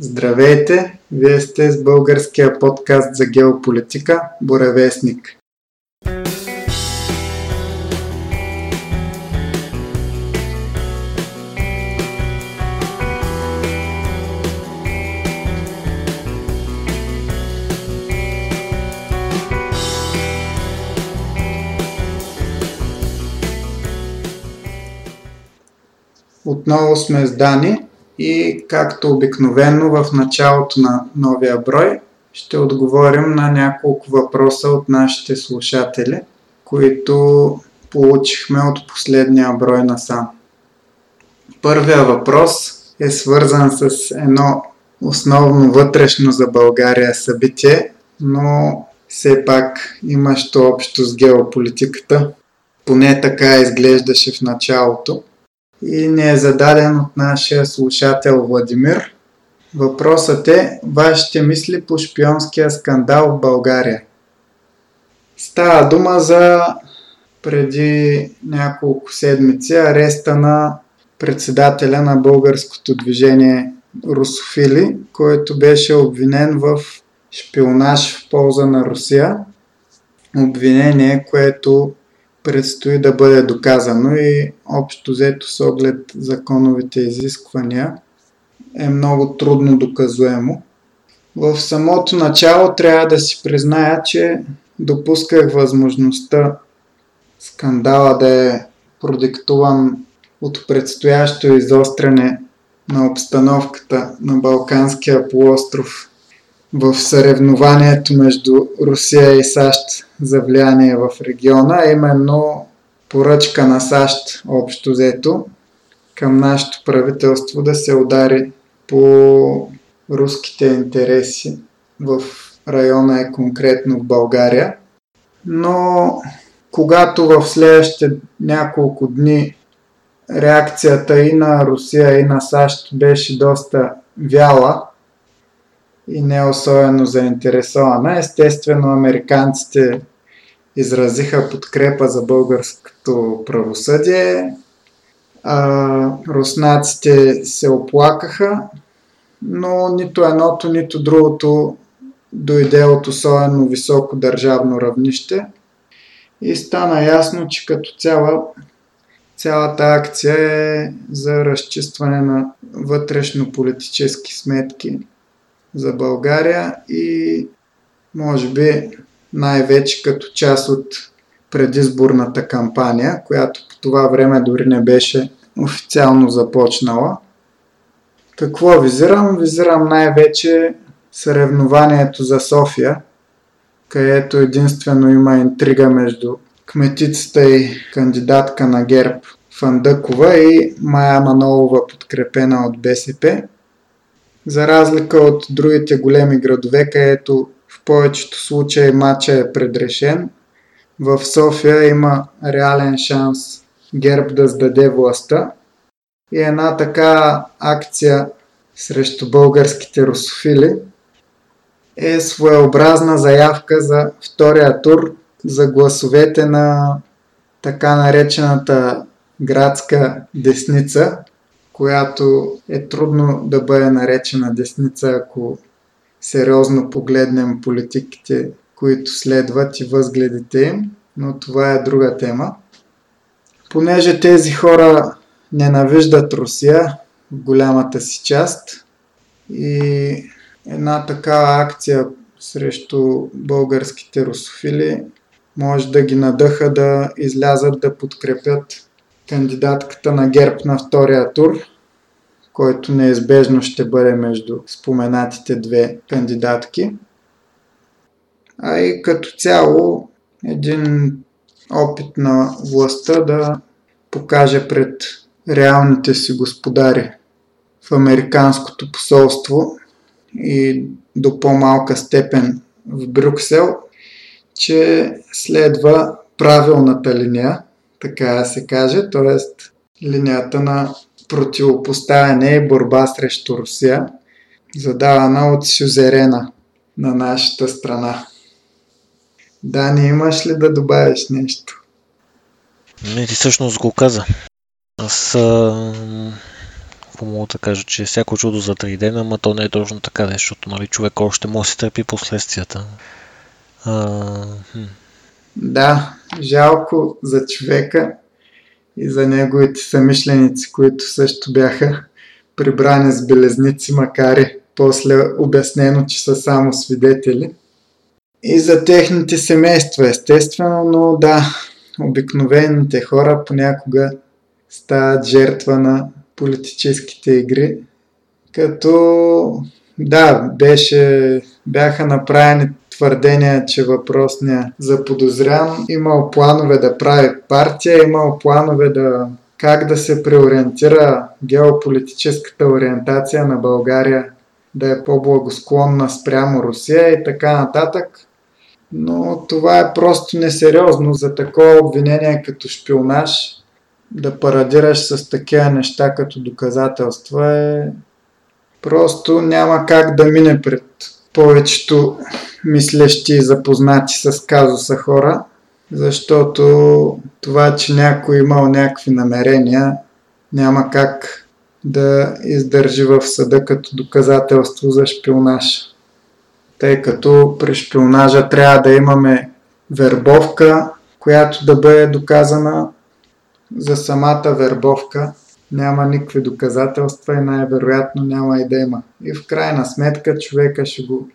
Здравейте! Вие сте с българския подкаст за геополитика Боревестник. Отново сме с Дани и както обикновено в началото на новия брой ще отговорим на няколко въпроса от нашите слушатели, които получихме от последния брой на сам. Първия въпрос е свързан с едно основно вътрешно за България събитие, но все пак имащо общо с геополитиката. Поне така изглеждаше в началото и не е зададен от нашия слушател Владимир. Въпросът е вашите мисли по шпионския скандал в България. Става дума за преди няколко седмици ареста на председателя на българското движение Русофили, който беше обвинен в шпионаж в полза на Русия. Обвинение, което предстои да бъде доказано и общо взето с оглед законовите изисквания е много трудно доказуемо. В самото начало трябва да си призная, че допусках възможността скандала да е продиктуван от предстоящо изостряне на обстановката на Балканския полуостров в съревнованието между Русия и САЩ за влияние в региона, именно поръчка на САЩ общо взето към нашето правителство да се удари по руските интереси в района е конкретно в България. Но когато в следващите няколко дни реакцията и на Русия и на САЩ беше доста вяла, и не особено заинтересована. Естествено, американците изразиха подкрепа за българското правосъдие, а, руснаците се оплакаха, но нито едното, нито другото дойде от особено високо държавно равнище. И стана ясно, че като цяла цялата акция е за разчистване на вътрешно политически сметки за България и може би най-вече като част от предизборната кампания, която по това време дори не беше официално започнала. Какво визирам? Визирам най-вече съревнованието за София, където единствено има интрига между кметицата и кандидатка на ГЕРБ Фандъкова и Майя Манолова, подкрепена от БСП за разлика от другите големи градове, където в повечето случаи матча е предрешен, в София има реален шанс ГЕРБ да сдаде властта. И една така акция срещу българските русофили е своеобразна заявка за втория тур за гласовете на така наречената градска десница, която е трудно да бъде наречена десница, ако сериозно погледнем политиките, които следват и възгледите им, но това е друга тема. Понеже тези хора ненавиждат Русия в голямата си част и една такава акция срещу българските русофили може да ги надъха да излязат да подкрепят кандидатката на ГЕРБ на втория тур, който неизбежно ще бъде между споменатите две кандидатки. А и като цяло един опит на властта да покаже пред реалните си господари в Американското посолство и до по-малка степен в Брюксел, че следва правилната линия така да се каже, т.е. линията на противопоставяне и борба срещу Русия, задавана от сюзерена на нашата страна. Дани, имаш ли да добавиш нещо? Не, ти всъщност го каза. Аз а, мога да кажа, че всяко чудо за три дена, ама то не е точно така, защото нали, човек още може да си търпи последствията. А, хм. Да, жалко за човека и за неговите самишленици, които също бяха прибрани с белезници, макар и после обяснено, че са само свидетели. И за техните семейства, естествено, но да, обикновените хора понякога стават жертва на политическите игри. Като да, беше, бяха направени твърдения, че въпросният заподозрян имал планове да прави партия, имал планове да как да се преориентира геополитическата ориентация на България да е по-благосклонна спрямо Русия и така нататък. Но това е просто несериозно за такова обвинение като шпионаж. Да парадираш с такива неща като доказателства е просто няма как да мине пред повечето мислещи и запознати с казуса хора, защото това, че някой имал някакви намерения, няма как да издържи в съда като доказателство за шпионаж. Тъй като при шпионажа трябва да имаме вербовка, която да бъде доказана за самата вербовка. Няма никакви доказателства и най-вероятно няма и да има. И в крайна сметка човека ще го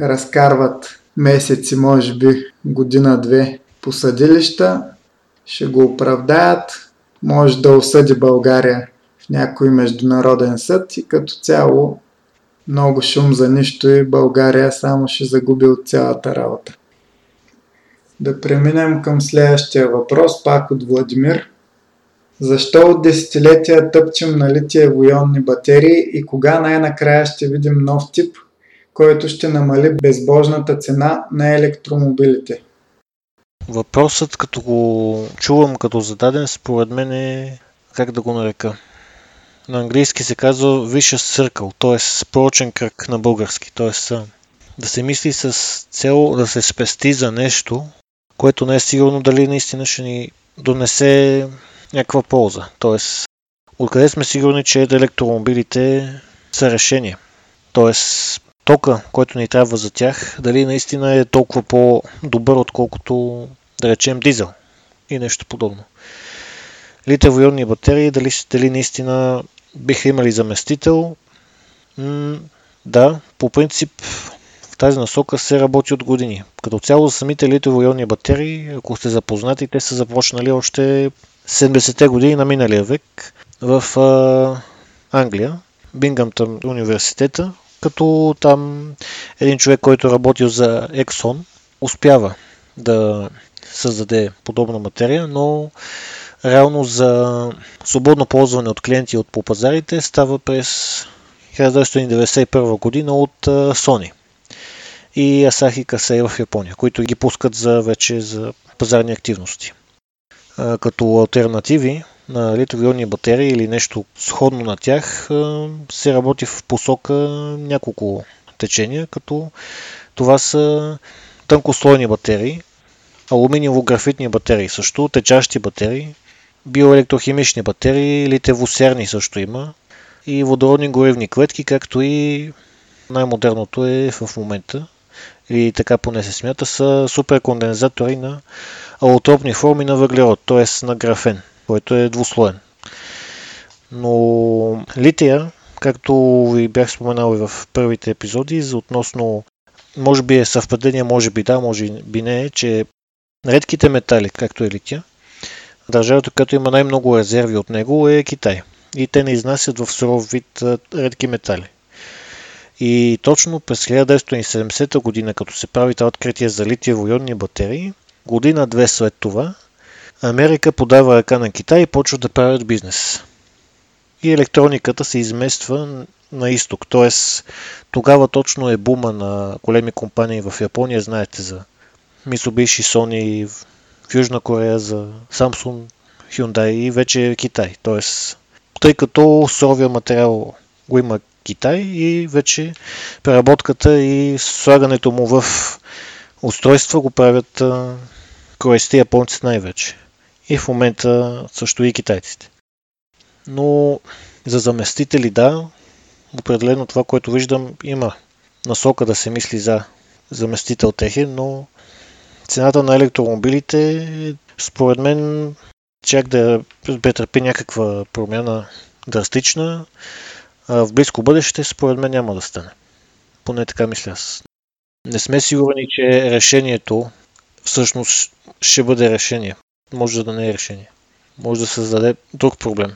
разкарват месеци, може би година-две по съдилища, ще го оправдаят, може да осъди България в някой международен съд и като цяло много шум за нищо и България само ще загуби от цялата работа. Да преминем към следващия въпрос, пак от Владимир. Защо от десетилетия тъпчем на литиево-ионни батерии и кога най-накрая ще видим нов тип, който ще намали безбожната цена на електромобилите? Въпросът, като го чувам като зададен, според мен е, как да го нарека, на английски се казва vicious circle, т.е. порочен кръг на български, т.е. да се мисли с цел да се спести за нещо, което не е сигурно дали наистина ще ни донесе някаква полза. Т.е. откъде сме сигурни, че електромобилите са решение. Т.е. тока, който ни трябва за тях, дали наистина е толкова по-добър, отколкото да речем дизел и нещо подобно. Литево-ионни батерии, дали, дали наистина биха имали заместител? М- да, по принцип в тази насока се работи от години. Като цяло за самите литово-ионни батерии, ако сте запознати, те са започнали още 70-те години на миналия век в а, Англия, Бингъмтън университета, като там един човек, който работил за Exxon, успява да създаде подобна материя, но реално за свободно ползване от клиенти от по пазарите става през 1991 година от Sony и Asahi Kasei в Япония, които ги пускат за вече за пазарни активности. Като альтернативи на литови батерии или нещо сходно на тях се работи в посока няколко течения, като това са тънкослойни батерии, алуминиево-графитни батерии също, течащи батерии, биоелектрохимични батерии, литевосерни също има и водородни горивни клетки, както и най-модерното е в момента, или така поне се смята, са суперкондензатори на алотропни форми на въглерод, т.е. на графен, който е двуслоен. Но лития, както ви бях споменал и в първите епизоди, за относно може би е съвпадение, може би да, може би не, е, че редките метали, както е лития, Държавата, която има най-много резерви от него е Китай. И те не изнасят в суров вид редки метали. И точно през 1970 година, като се прави това откритие за литиево-ионни батерии, година-две след това, Америка подава ръка на Китай и почва да правят бизнес. И електрониката се измества на изток, т.е. тогава точно е бума на големи компании в Япония, знаете за Mitsubishi, Sony, в Южна Корея за Samsung, Hyundai и вече Китай. Тоест, тъй като суровия материал го има Китай и вече преработката и слагането му в устройства го правят корейците и японците най-вече. И в момента също и китайците. Но За заместители, да. Определено това, което виждам, има насока да се мисли за заместител техен, но цената на електромобилите, според мен, чак да претърпи някаква промяна драстична, а в близко бъдеще, според мен, няма да стане. Поне така мисля аз. Не сме сигурни, че решението всъщност ще бъде решение. Може да не е решение. Може да създаде друг проблем.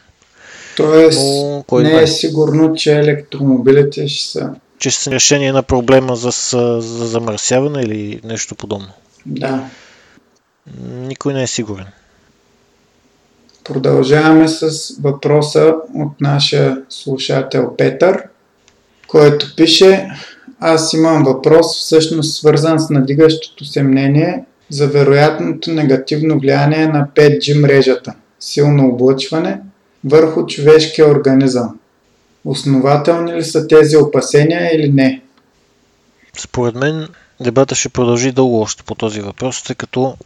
Тоест, Но, кой не е сигурно, че електромобилите ще са... Че са решение на проблема за, за замърсяване или нещо подобно. Да. Никой не е сигурен. Продължаваме с въпроса от нашия слушател Петър, който пише Аз имам въпрос, всъщност свързан с надигащото се мнение за вероятното негативно влияние на 5G мрежата, силно облъчване, върху човешкия организъм. Основателни ли са тези опасения или не? Според мен дебата ще продължи дълго още по този въпрос, тъй като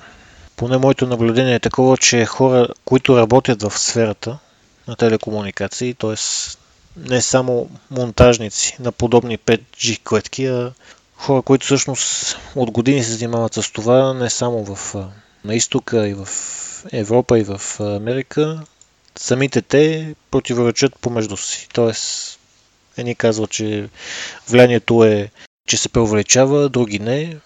поне моето наблюдение е такова, че хора, които работят в сферата на телекомуникации, т.е. не само монтажници на подобни 5G клетки, а хора, които всъщност от години се занимават с това, не само в, на изтока и в Европа и в Америка, самите те противоречат помежду си. Тоест, едни казват, че влиянието е, че се преувеличава, други не.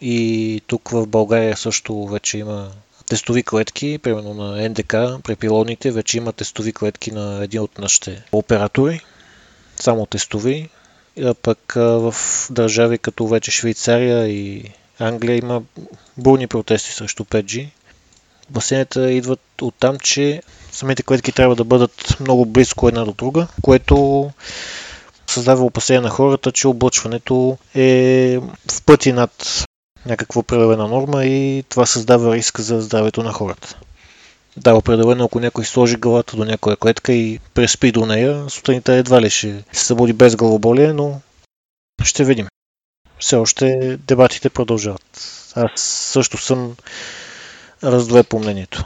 И тук в България също вече има тестови клетки, примерно на НДК, при пилоните вече има тестови клетки на един от нашите оператори, само тестови. А пък в държави като вече Швейцария и Англия има бурни протести срещу 5G. Басейната идват от там, че самите клетки трябва да бъдат много близко една до друга, което създава опасение на хората, че облъчването е в пъти над някаква определена норма и това създава риск за здравето на хората. Да, определено, ако някой сложи главата до някоя клетка и преспи до нея, сутринта едва ли ще се събуди без главоболие, но ще видим. Все още дебатите продължават. Аз също съм раздве по мнението.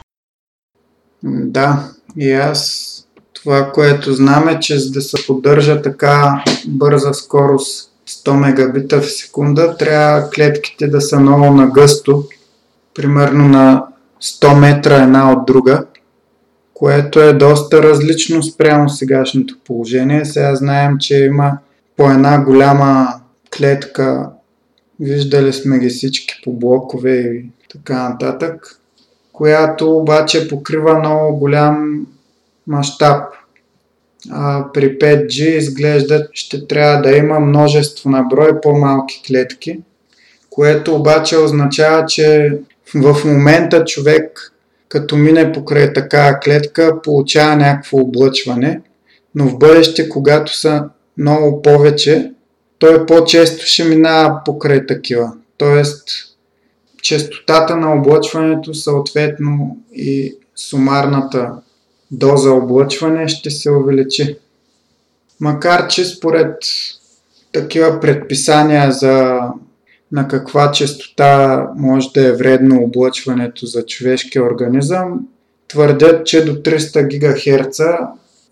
Да, и аз това, което знам е, че за да се поддържа така бърза скорост 100 мегабита в секунда, трябва клетките да са много нагъсто, примерно на 100 метра една от друга, което е доста различно спрямо сегашното положение. Сега знаем, че има по една голяма клетка, виждали сме ги всички по блокове и така нататък, която обаче покрива много голям мащаб. А при 5G изглежда ще трябва да има множество на брой по-малки клетки, което обаче означава, че в момента човек като мине покрай такава клетка получава някакво облъчване, но в бъдеще, когато са много повече, той по-често ще минава покрай такива. Тоест, частотата на облъчването, съответно и сумарната доза облъчване ще се увеличи. Макар, че според такива предписания за на каква частота може да е вредно облъчването за човешкия организъм, твърдят, че до 300 ГГц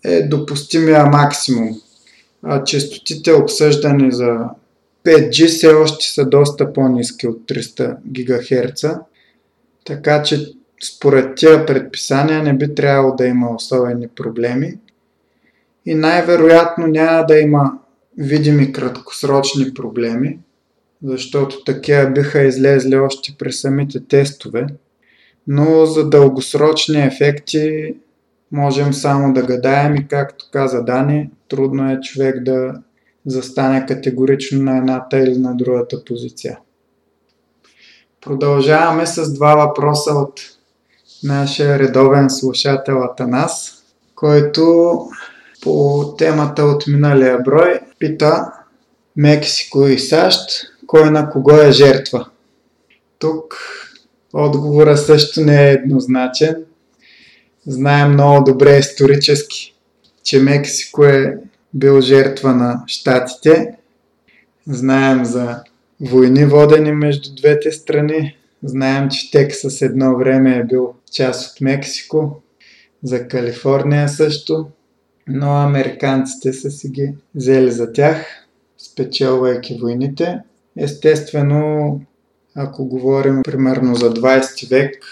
е допустимия максимум. А частотите обсъждани за 5G все още са доста по-низки от 300 ГГц, така че според тия предписания не би трябвало да има особени проблеми. И най-вероятно няма да има видими краткосрочни проблеми, защото такива биха излезли още при самите тестове, но за дългосрочни ефекти можем само да гадаем и както каза Дани, трудно е човек да застане категорично на едната или на другата позиция. Продължаваме с два въпроса от нашия редовен слушател Атанас, който по темата от миналия брой пита Мексико и САЩ, кой на кого е жертва. Тук отговора също не е еднозначен. Знаем много добре исторически, че Мексико е бил жертва на щатите. Знаем за войни водени между двете страни. Знаем, че Тексас едно време е бил част от Мексико. За Калифорния също. но американците са си ги взели за тях, спечелвайки войните. Естествено, ако говорим примерно за 20 век,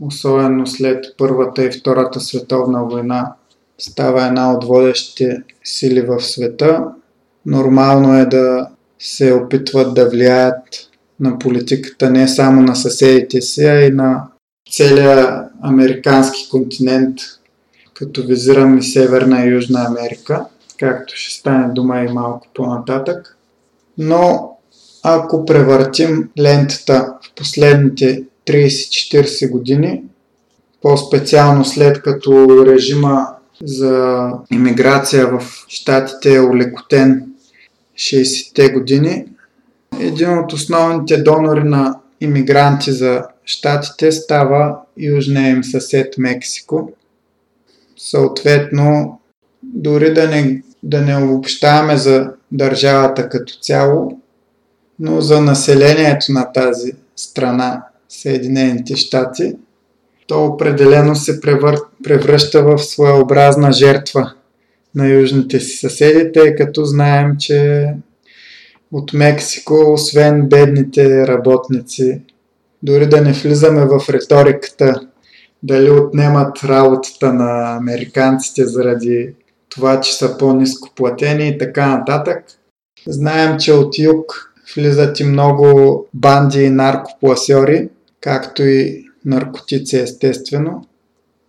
особено след Първата и Втората световна война, става една от водещите сили в света. Нормално е да се опитват да влияят на политиката не само на съседите си, а и на целия американски континент, като визирам и Северна и Южна Америка, както ще стане дума и малко по-нататък. Но ако превъртим лентата в последните 30-40 години, по-специално след като режима за иммиграция в щатите е улекотен 60-те години, един от основните донори на иммигранти за щатите става южния им съсед Мексико. Съответно, дори да не, да не обобщаваме за държавата като цяло, но за населението на тази страна, Съединените щати, то определено се превръща в своеобразна жертва на южните си съседи, тъй като знаем, че от Мексико, освен бедните работници, дори да не влизаме в риториката, дали отнемат работата на американците заради това, че са по-низко платени и така нататък. Знаем, че от юг влизат и много банди и наркопласьори, както и наркотици естествено.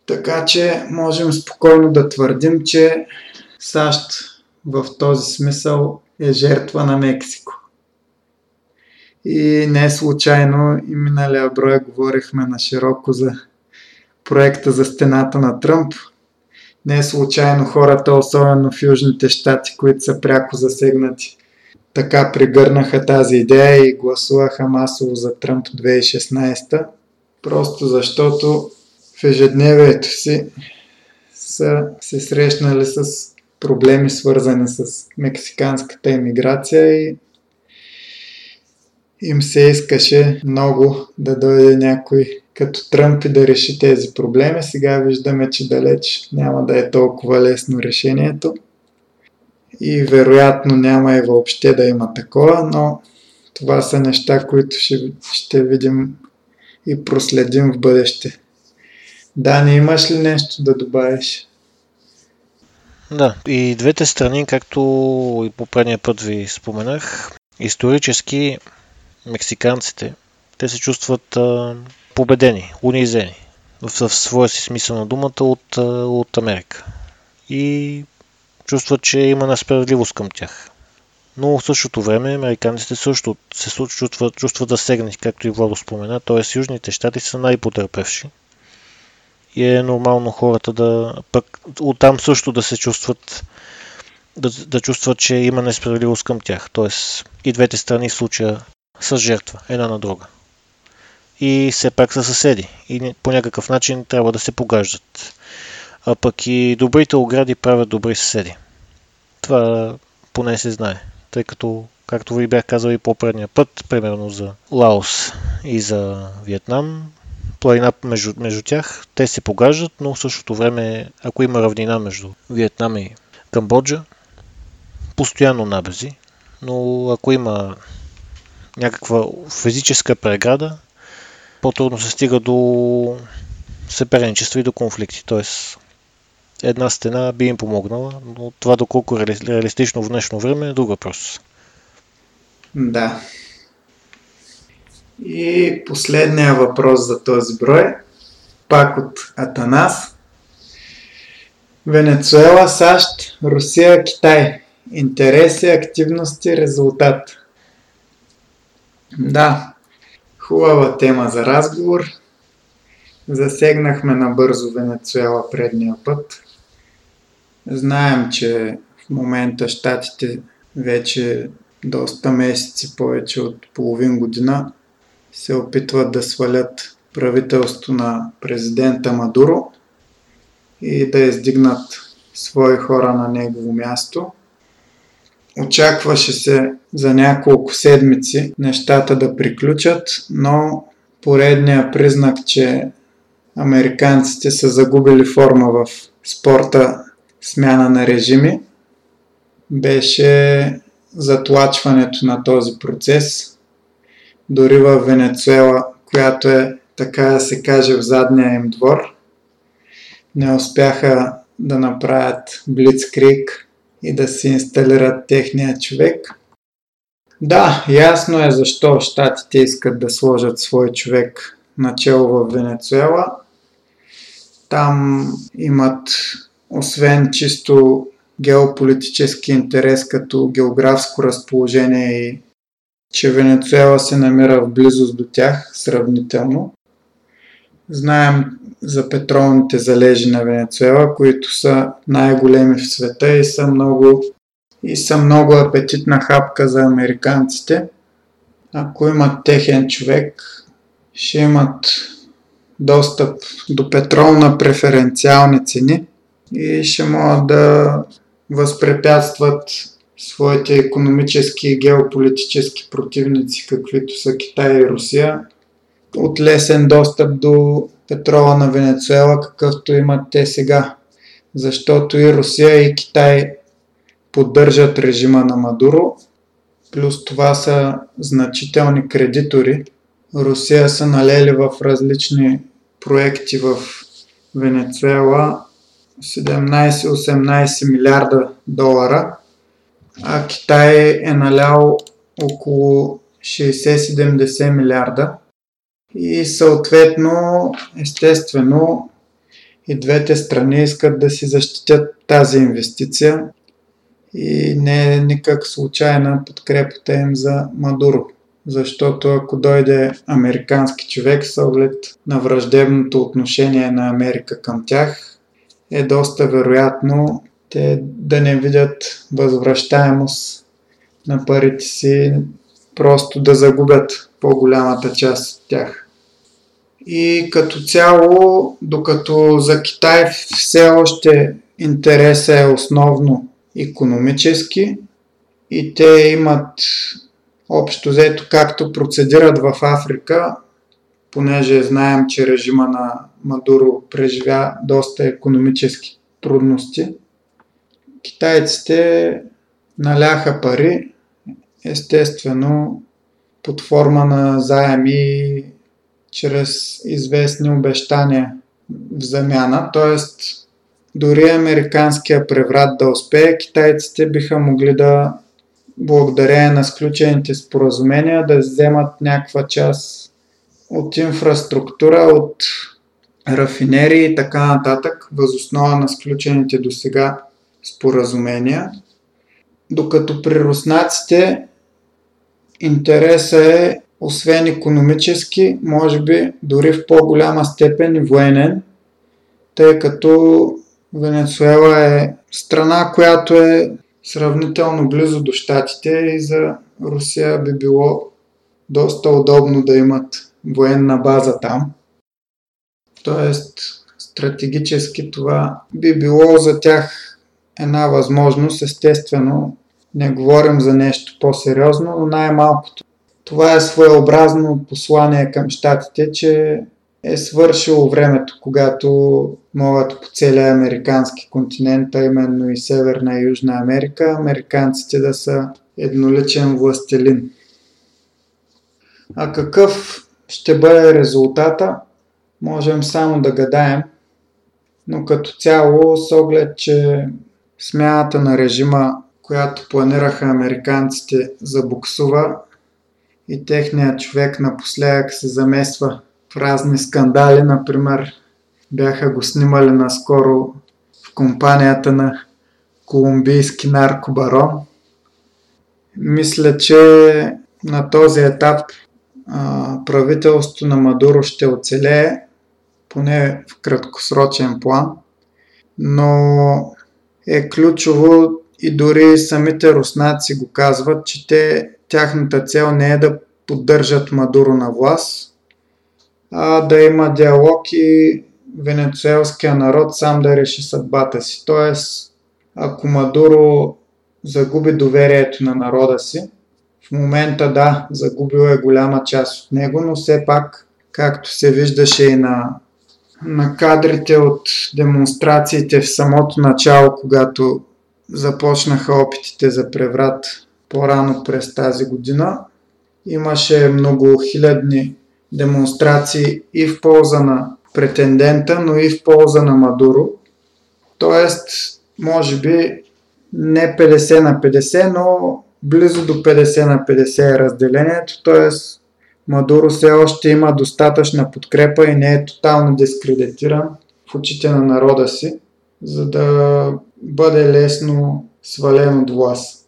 Така че можем спокойно да твърдим, че САЩ в този смисъл е жертва на Мексико. И не случайно и миналия брой говорихме на широко за проекта за стената на Тръмп. Не е случайно хората, особено в Южните щати, които са пряко засегнати, така пригърнаха тази идея и гласуваха масово за Тръмп 2016, просто защото в ежедневието си са се срещнали с проблеми свързани с мексиканската иммиграция и им се искаше много да дойде някой като Тръмп и да реши тези проблеми. Сега виждаме, че далеч няма да е толкова лесно решението и вероятно няма и въобще да има такова, но това са неща, които ще, ще видим и проследим в бъдеще. Дани, имаш ли нещо да добавиш? Да, и двете страни, както и по предния път ви споменах, исторически мексиканците, те се чувстват а, победени, унизени в, в своя си смисъл на думата от, от Америка. И чувстват, че има несправедливост към тях. Но в същото време американците също се чувстват, чувстват засегнати, както и Владо спомена, т.е. Южните щати са най-потерпевши и е нормално хората да пък оттам също да се чувстват да, да чувстват, че има несправедливост към тях. Тоест и двете страни в случая са жертва, една на друга. И все пак са съседи. И по някакъв начин трябва да се погаждат. А пък и добрите огради правят добри съседи. Това поне се знае. Тъй като, както ви бях казал и по-предния път, примерно за Лаос и за Виетнам, планина между, между тях. Те се погаждат, но в същото време, ако има равнина между Виетнам и Камбоджа, постоянно набези, но ако има някаква физическа преграда, по-трудно се стига до съперничество и до конфликти. Тоест, една стена би им помогнала, но това доколко е реалистично в днешно време е друг въпрос. Да, и последния въпрос за този брой, пак от Атанас. Венецуела, САЩ, Русия, Китай. Интереси, активности, резултат. Да, хубава тема за разговор. Засегнахме набързо Венецуела предния път. Знаем, че в момента щатите вече доста месеци, повече от половин година, се опитват да свалят правителство на президента Мадуро и да издигнат свои хора на негово място. Очакваше се за няколко седмици нещата да приключат, но поредния признак, че американците са загубили форма в спорта смяна на режими беше затлачването на този процес. Дори в Венецуела, която е, така да се каже, в задния им двор, не успяха да направят блицкрик и да си инсталират техния човек. Да, ясно е защо щатите искат да сложат свой човек начало в Венецуела. Там имат, освен чисто геополитически интерес като географско разположение и че Венецуела се намира в близост до тях сравнително. Знаем за петролните залежи на Венецуела, които са най-големи в света и са много, и са много апетитна хапка за американците. Ако имат техен човек, ще имат достъп до петрол на преференциални цени и ще могат да възпрепятстват своите економически и геополитически противници, каквито са Китай и Русия, от лесен достъп до петрола на Венецуела, какъвто имат те сега. Защото и Русия и Китай поддържат режима на Мадуро, плюс това са значителни кредитори. Русия са налели в различни проекти в Венецуела 17-18 милиарда долара, а Китай е налял около 60-70 милиарда. И съответно, естествено, и двете страни искат да си защитят тази инвестиция и не е никак случайна подкрепата им за Мадуро. Защото ако дойде американски човек с оглед на враждебното отношение на Америка към тях, е доста вероятно те да не видят възвръщаемост на парите си, просто да загубят по-голямата част от тях. И като цяло, докато за Китай все още интересът е основно економически и те имат общо взето както процедират в Африка, понеже знаем, че режима на Мадуро преживя доста економически трудности. Китайците наляха пари, естествено под форма на заеми чрез известни обещания в замяна, т.е. дори американския преврат да успее, китайците биха могли да благодарение на сключените споразумения да вземат някаква част от инфраструктура, от рафинерии и така нататък, възоснова на сключените до сега споразумения. Докато при руснаците интереса е, освен економически, може би дори в по-голяма степен и военен, тъй като Венецуела е страна, която е сравнително близо до щатите и за Русия би било доста удобно да имат военна база там. Тоест, стратегически това би било за тях една възможност. Естествено, не говорим за нещо по-сериозно, но най-малкото това е своеобразно послание към щатите, че е свършило времето, когато могат по целия американски континент, а именно и Северна и Южна Америка, американците да са едноличен властелин. А какъв ще бъде резултата? Можем само да гадаем, но като цяло с оглед, че смяната на режима, която планираха американците, забуксува и техният човек напоследък се замества в разни скандали, например бяха го снимали наскоро в компанията на колумбийски наркобарон. Мисля, че на този етап правителството на Мадуро ще оцелее, поне в краткосрочен план, но е ключово и дори самите руснаци го казват, че те, тяхната цел не е да поддържат Мадуро на власт, а да има диалог и венецуелския народ сам да реши съдбата си. Тоест, ако Мадуро загуби доверието на народа си, в момента да, загубил е голяма част от него, но все пак, както се виждаше и на на кадрите от демонстрациите в самото начало, когато започнаха опитите за преврат по-рано през тази година. Имаше много хилядни демонстрации и в полза на претендента, но и в полза на Мадуро. Тоест, може би не 50 на 50, но близо до 50 на 50 е разделението, т.е. Мадуро все още има достатъчна подкрепа и не е тотално дискредитиран в очите на народа си, за да бъде лесно свален от власт.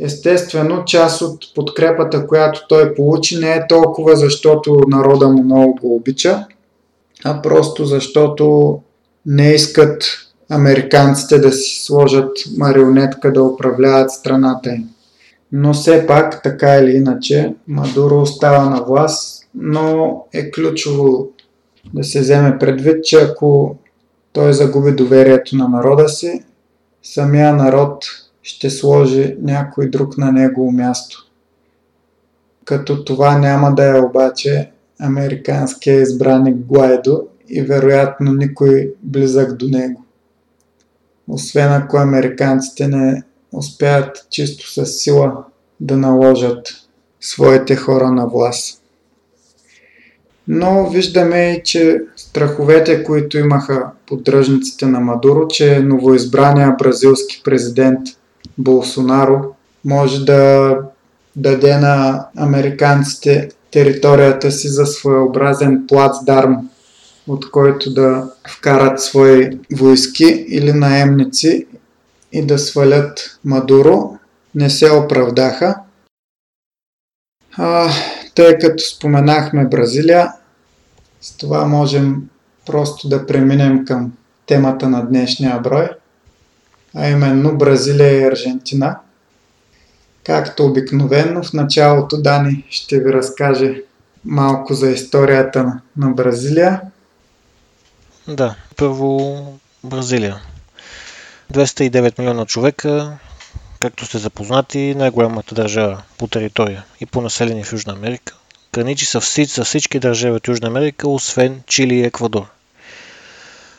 Естествено, част от подкрепата, която той получи, не е толкова защото народа му много го обича, а просто защото не искат американците да си сложат марионетка да управляват страната им. Но все пак, така или иначе, Мадуро остава на власт, но е ключово да се вземе предвид, че ако той загуби доверието на народа си, самия народ ще сложи някой друг на негово място. Като това няма да е обаче американския избраник Гуайдо и вероятно никой близък до него. Освен ако американците не успеят чисто с сила да наложат своите хора на власт. Но виждаме че страховете, които имаха поддръжниците на Мадуро, че новоизбрания бразилски президент Болсонаро може да даде на американците територията си за своеобразен плацдарм, от който да вкарат свои войски или наемници и да свалят Мадуро, не се оправдаха. А, тъй като споменахме Бразилия, с това можем просто да преминем към темата на днешния брой, а именно Бразилия и Аржентина. Както обикновено, в началото Дани ще ви разкаже малко за историята на, Бразилия. Да, първо Бразилия. 209 милиона човека, както сте запознати, най-голямата държава по територия и по население в Южна Америка. Граничи са с всички държави от Южна Америка, освен Чили и Еквадор.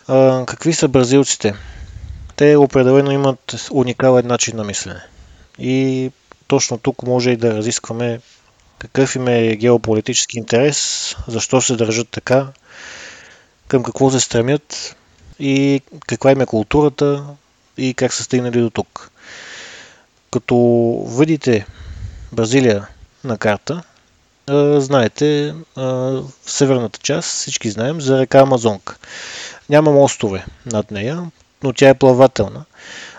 А, какви са бразилците? Те определено имат уникален начин на мислене. И точно тук може и да разискваме какъв им е геополитически интерес, защо се държат така, към какво се стремят и каква им е културата и как са стигнали до тук. Като видите Бразилия на карта, знаете, в северната част, всички знаем, за река Амазонка. Няма мостове над нея, но тя е плавателна,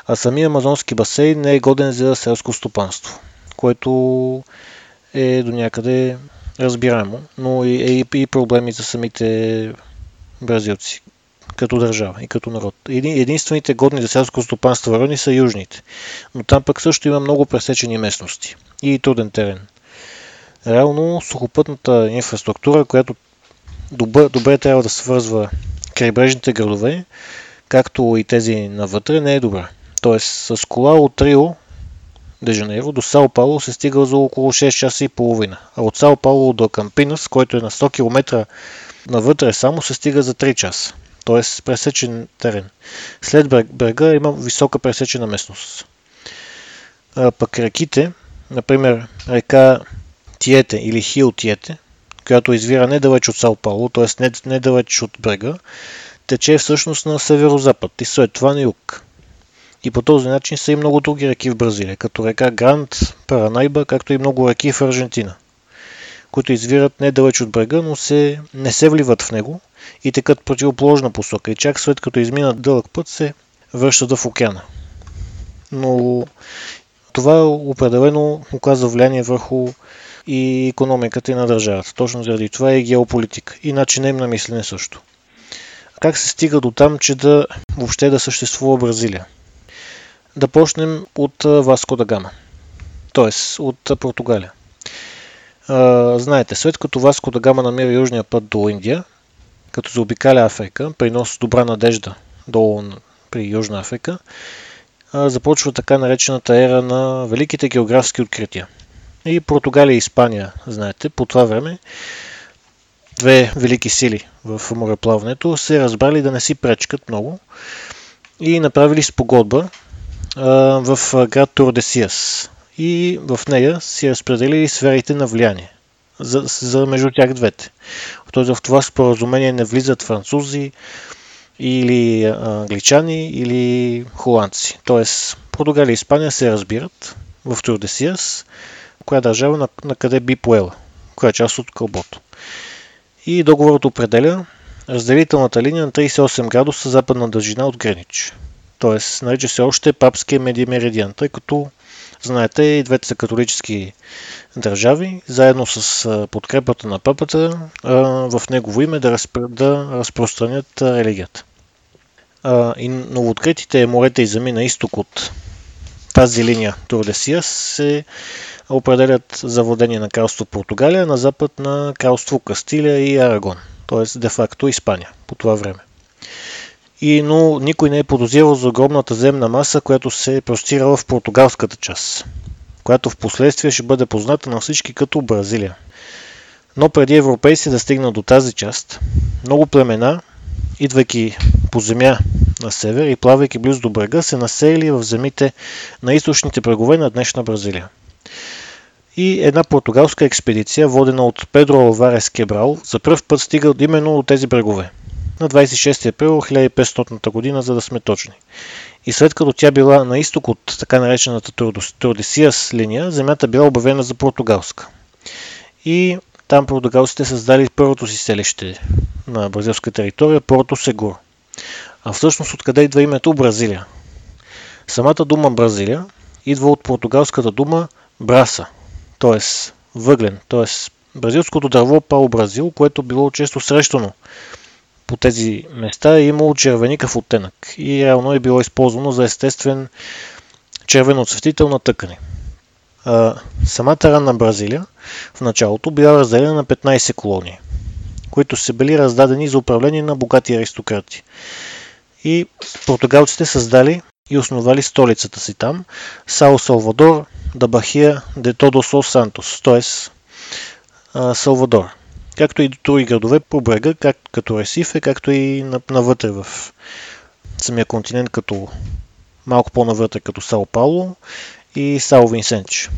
а самия амазонски басейн не е годен за селско стопанство, което е до някъде разбираемо, но е и, проблеми за самите бразилци като държава и като народ. Единствените годни за селско стопанство райони са южните, но там пък също има много пресечени местности и труден терен. Реално сухопътната инфраструктура, която добър, добре трябва да свързва крайбрежните градове, както и тези навътре, не е добра. Тоест с кола от Рио де Жанейро до Сао Пауло се стига за около 6 часа и половина, а от Сао Пауло до Кампинас, който е на 100 км навътре само, се стига за 3 часа т.е. пресечен терен. След брега има висока пресечена местност. А, пък реките, например река Тиете или Хил Тиете, която извира недалеч от Сао Пауло, т.е. недалеч от брега, тече всъщност на северо-запад и след това на юг. И по този начин са и много други реки в Бразилия, като река Гранд, Паранайба, както и много реки в Аржентина, които извират недалеч от брега, но се, не се вливат в него и текат противоположна посока и чак след като изминат дълъг път се връщат в океана. Но това определено оказва влияние върху и економиката и на държавата. Точно заради това е геополитика и начинът на мислене също. Как се стига до там, че да въобще да съществува Бразилия? Да почнем от Васко да Гама, т.е. от Португалия. знаете, след като Васко да Гама намира южния път до Индия, като заобикаля Африка, приноси добра надежда долу при Южна Африка, започва така наречената ера на великите географски открития. И Португалия и Испания, знаете, по това време две велики сили в мореплаването, се разбрали да не си пречкат много и направили спогодба в град Турдесиас. И в нея си разпределили сферите на влияние за, за между тях двете. Тоест в това споразумение не влизат французи или англичани или холандци. Тоест Португалия и Испания се разбират в Турдесиас, коя държава на, на къде би поела, коя част от кълбото. И договорът определя разделителната линия на 38 градуса западна дължина от Гренич. Тоест, нарича се още папския медиамеридиан, тъй като, знаете, и двете са католически държави, заедно с подкрепата на папата, в негово име да, разпро... да разпространят религията. И новооткритите морета и земи на изток от тази линия Турдесия се определят за владение на кралство Португалия, на запад на кралство Кастилия и Арагон, т.е. де-факто Испания по това време. И, но никой не е подозирал за огромната земна маса, която се е простирала в португалската част, която в последствие ще бъде позната на всички като Бразилия. Но преди европейци да стигнат до тази част, много племена, идвайки по земя на север и плавайки близо до брега, се населили в земите на източните брегове на днешна Бразилия. И една португалска експедиция, водена от Педро Алварес Кебрал, за първ път стига именно до тези брегове на 26 април 1500 година, за да сме точни. И след като тя била на изток от така наречената Турдесиас линия, земята била обявена за португалска. И там португалците създали първото си селище на бразилска територия, Порто Сегур. А всъщност откъде идва името Бразилия? Самата дума Бразилия идва от португалската дума браса, т.е. въглен, т.е. бразилското дърво Пао Бразил, което било често срещано по тези места е имало червеникъв оттенък и реално е било използвано за естествен червено-цветител на тъкани. А, самата ранна Бразилия в началото била разделена на 15 колонии, които са били раздадени за управление на богати аристократи. И португалците създали и основали столицата си там, Сао Салвадор, Дабахия, де Тодосо Сантос, т.е. Салвадор както и други градове по брега, как, като Ресифе, както и навътре в самия континент, като малко по-навътре като Сао Пауло и Сао Винсенч.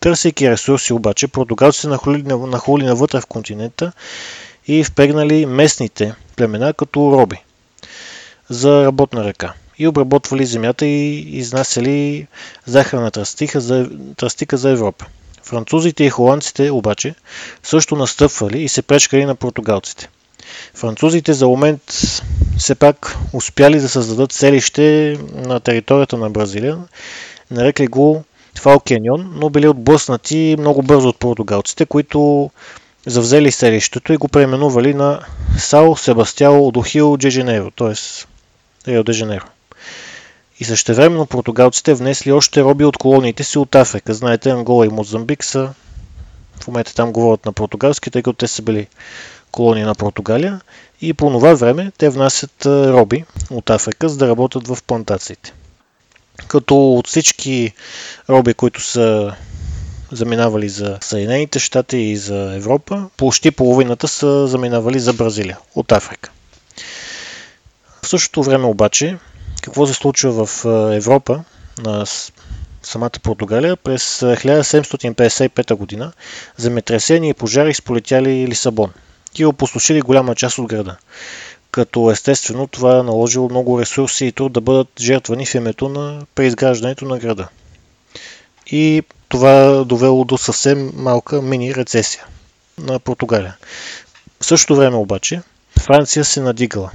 Търсейки ресурси обаче, португалците нахули, нахули навътре в континента и впрегнали местните племена като роби за работна ръка и обработвали земята и изнасяли захарна тръстика за, тръстика за Европа. Французите и холандците обаче също настъпвали и се пречкали на португалците. Французите за момент все пак успяли да създадат селище на територията на Бразилия, нарекли го Фалкеньон, но били отблъснати много бързо от португалците, които завзели селището и го преименували на Сао Себастиао Дохил Джеженеро, т.е. Рио де Женеро. И същевременно португалците внесли още роби от колониите си от Африка. Знаете, Ангола и Мозамбик са в момента там говорят на португалски, тъй като те са били колонии на Португалия. И по това време те внасят роби от Африка, за да работят в плантациите. Като от всички роби, които са заминавали за Съединените щати и за Европа, почти половината са заминавали за Бразилия от Африка. В същото време обаче какво се случва в Европа на самата Португалия през 1755 година земетресения и пожари сполетяли Лисабон и опустошили голяма част от града. Като естествено това наложило много ресурси и труд да бъдат жертвани в името на преизграждането на града. И това довело до съвсем малка мини рецесия на Португалия. В същото време обаче Франция се надигала,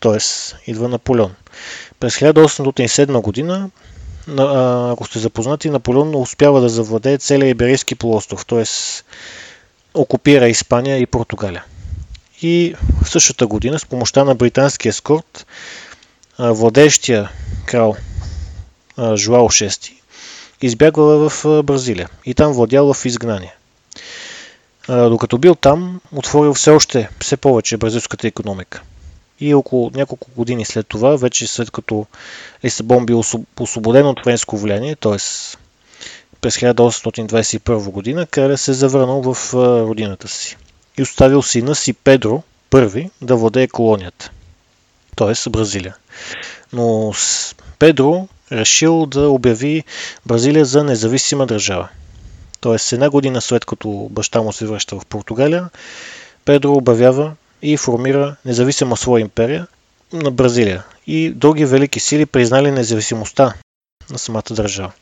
т.е. идва Наполеон. През 1807 година, ако сте запознати, Наполеон успява да завладее целия Иберийски полуостров, т.е. окупира Испания и Португалия. И в същата година, с помощта на британския скорт, владеещия крал Жуао VI избягва в Бразилия и там владял в изгнание. Докато бил там, отворил все още все повече бразилската економика и около няколко години след това, вече след като Лисабон бил освободен от френско влияние, т.е. през 1821 година, краля се завърнал в родината си и оставил сина си Педро първи да владее колонията, т.е. Бразилия. Но Педро решил да обяви Бразилия за независима държава. Тоест една година след като баща му се връща в Португалия, Педро обявява и формира независима своя империя на Бразилия. И други велики сили признали независимостта на самата държава.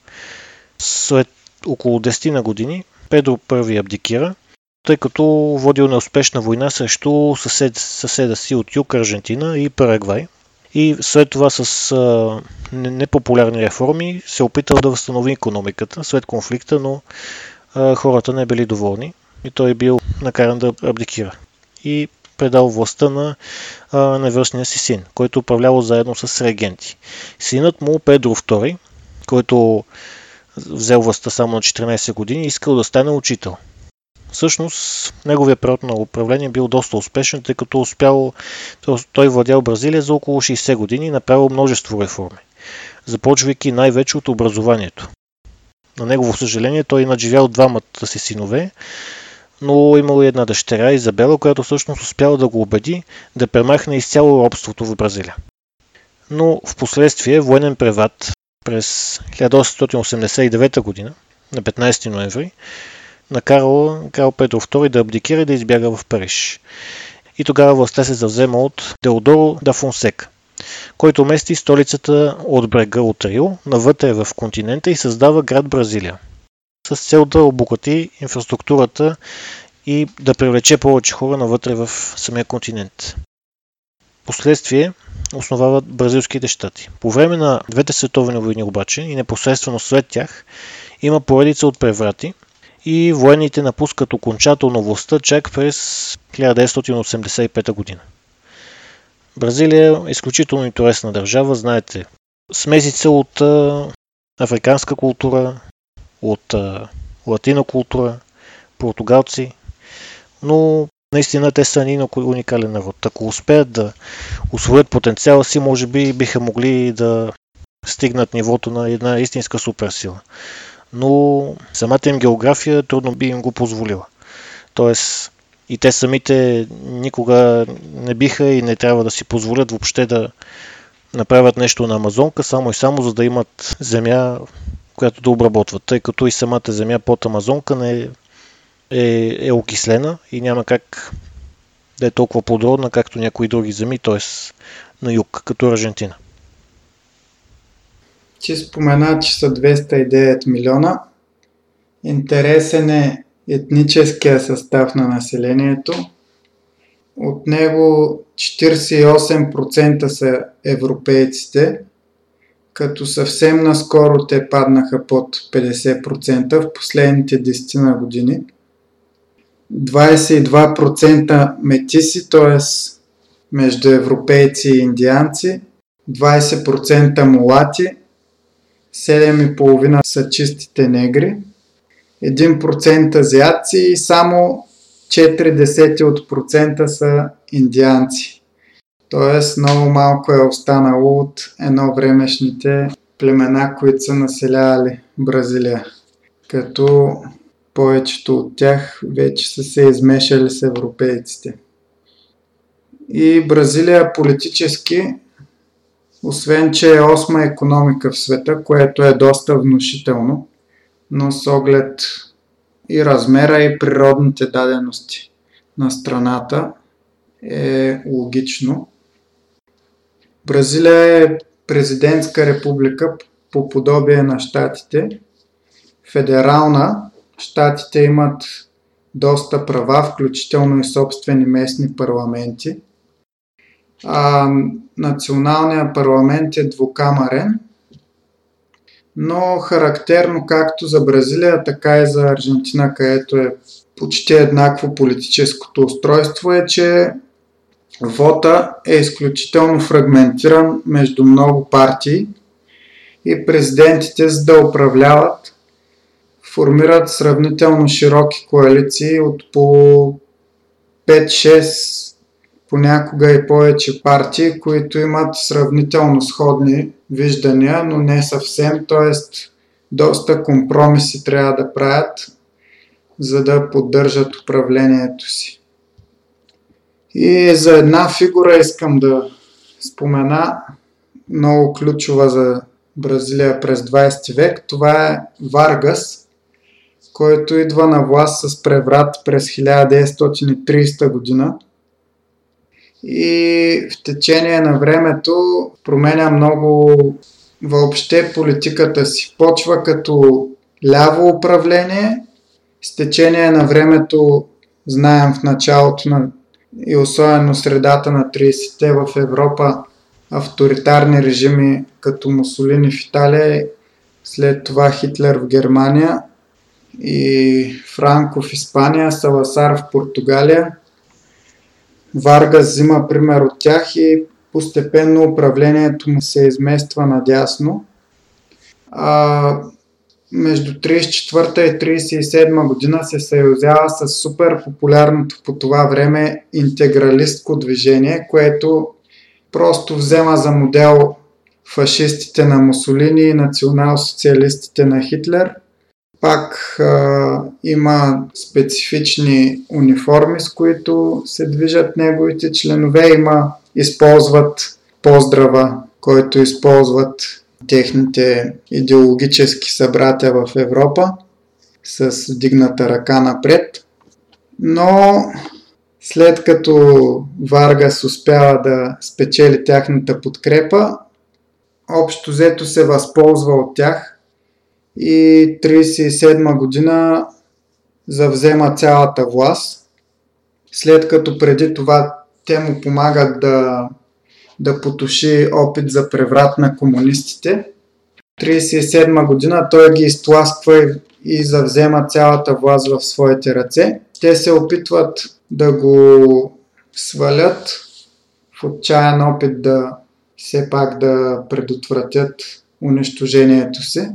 След около 10 на години Педро първи абдикира, тъй като водил неуспешна война срещу съсед, съседа си от юг Аржентина и Парагвай. И след това с непопулярни реформи се опитал да възстанови економиката след конфликта, но хората не били доволни и той бил накаран да абдикира. И предал властта на а, невръстния си син, който управлявал заедно с регенти. Синът му, Педро II, който взел властта само на 14 години, искал да стане учител. Всъщност, неговия период на управление бил доста успешен, тъй като успял, той владял Бразилия за около 60 години и направил множество реформи, започвайки най-вече от образованието. На негово съжаление той надживял двамата си синове, но имало и една дъщеря, Изабела, която всъщност успяла да го убеди да премахне изцяло робството в Бразилия. Но в последствие военен преват през 1889 година, на 15 ноември, накарала крал Петро II да абдикира и да избяга в Париж. И тогава властта се завзема от Деодоро да Фонсека, който мести столицата от брега от Рио навътре в континента и създава град Бразилия с цел да обогати инфраструктурата и да привлече повече хора навътре в самия континент. Последствие основават бразилските щати. По време на двете световни войни обаче и непосредствено след тях има поредица от преврати и военните напускат окончателно властта чак през 1985 година. Бразилия е изключително интересна държава, знаете. Смесица от африканска култура, от а, латина култура, португалци, но наистина те са един уникален народ. Ако успеят да освоят потенциала си, може би биха могли да стигнат нивото на една истинска суперсила. Но самата им география трудно би им го позволила. Тоест, и те самите никога не биха и не трябва да си позволят въобще да направят нещо на Амазонка, само и само за да имат земя която да обработват, тъй като и самата земя под Амазонка не е, е, е окислена и няма как да е толкова плодородна, както някои други земи, т.е. на юг, като Аржентина. Ти спомена, че са 209 милиона. Интересен е етническия състав на населението. От него 48% са европейците, като съвсем наскоро те паднаха под 50% в последните 10 на години. 22% метиси, т.е. между европейци и индианци, 20% мулати, 7,5% са чистите негри, 1% азиатци и само 4 от процента са индианци. Тоест много малко е останало от едно времешните племена, които са населявали Бразилия. Като повечето от тях вече са се измешали с европейците. И Бразилия политически, освен че е осма економика в света, което е доста внушително, но с оглед и размера и природните дадености на страната е логично. Бразилия е президентска република по подобие на щатите. Федерална, щатите имат доста права, включително и собствени местни парламенти. А националният парламент е двукамарен, но характерно както за Бразилия, така и за Аржентина, където е почти еднакво политическото устройство, е, че Вота е изключително фрагментиран между много партии и президентите, за да управляват, формират сравнително широки коалиции от по 5-6, понякога и повече партии, които имат сравнително сходни виждания, но не съвсем, т.е. доста компромиси трябва да правят, за да поддържат управлението си. И за една фигура искам да спомена, много ключова за Бразилия през 20 век. Това е Варгас, който идва на власт с преврат през 1930 година и в течение на времето променя много въобще политиката си. Почва като ляво управление, с течение на времето, знаем в началото на и особено средата на 30-те в Европа, авторитарни режими като Мусолини в Италия, след това Хитлер в Германия и Франко в Испания, Саласар в Португалия. Варга взима пример от тях и постепенно управлението му се измества надясно. А, между 34 и 37 година се съюзява с супер популярното по това време интегралистко движение, което просто взема за модел фашистите на Мусолини и национал-социалистите на Хитлер. Пак а, има специфични униформи, с които се движат неговите членове. Има, използват поздрава, който използват техните идеологически събратя в Европа с вдигната ръка напред. Но след като Варгас успява да спечели тяхната подкрепа, общо взето се възползва от тях и 37 година завзема цялата власт, след като преди това те му помагат да да потуши опит за преврат на комунистите. 1937 година той ги изтласква и, завзема цялата власт в своите ръце. Те се опитват да го свалят в отчаян опит да все пак да предотвратят унищожението си,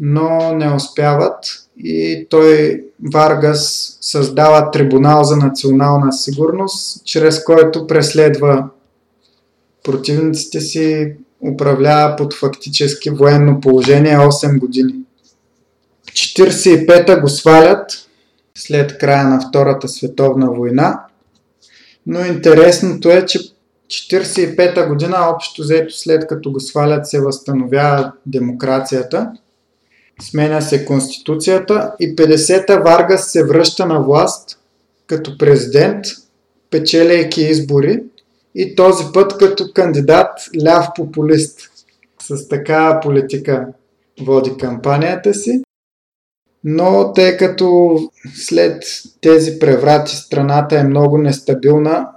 но не успяват и той Варгас създава трибунал за национална сигурност, чрез който преследва противниците си управлява под фактически военно положение 8 години. В 45-та го свалят след края на Втората световна война, но интересното е, че 45-та година, общо взето след като го свалят, се възстановява демокрацията, сменя се конституцията и 50-та Варгас се връща на власт като президент, печелейки избори и този път като кандидат ляв популист. С такава политика води кампанията си. Но тъй като след тези преврати страната е много нестабилна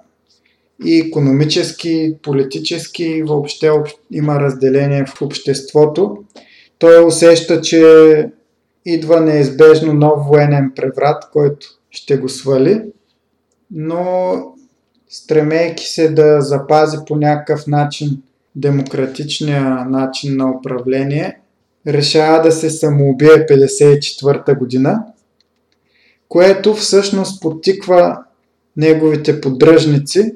и економически, политически, въобще има разделение в обществото, той усеща, че идва неизбежно нов военен преврат, който ще го свали. Но стремейки се да запази по някакъв начин демократичния начин на управление, решава да се самоубие 54-та година, което всъщност потиква неговите поддръжници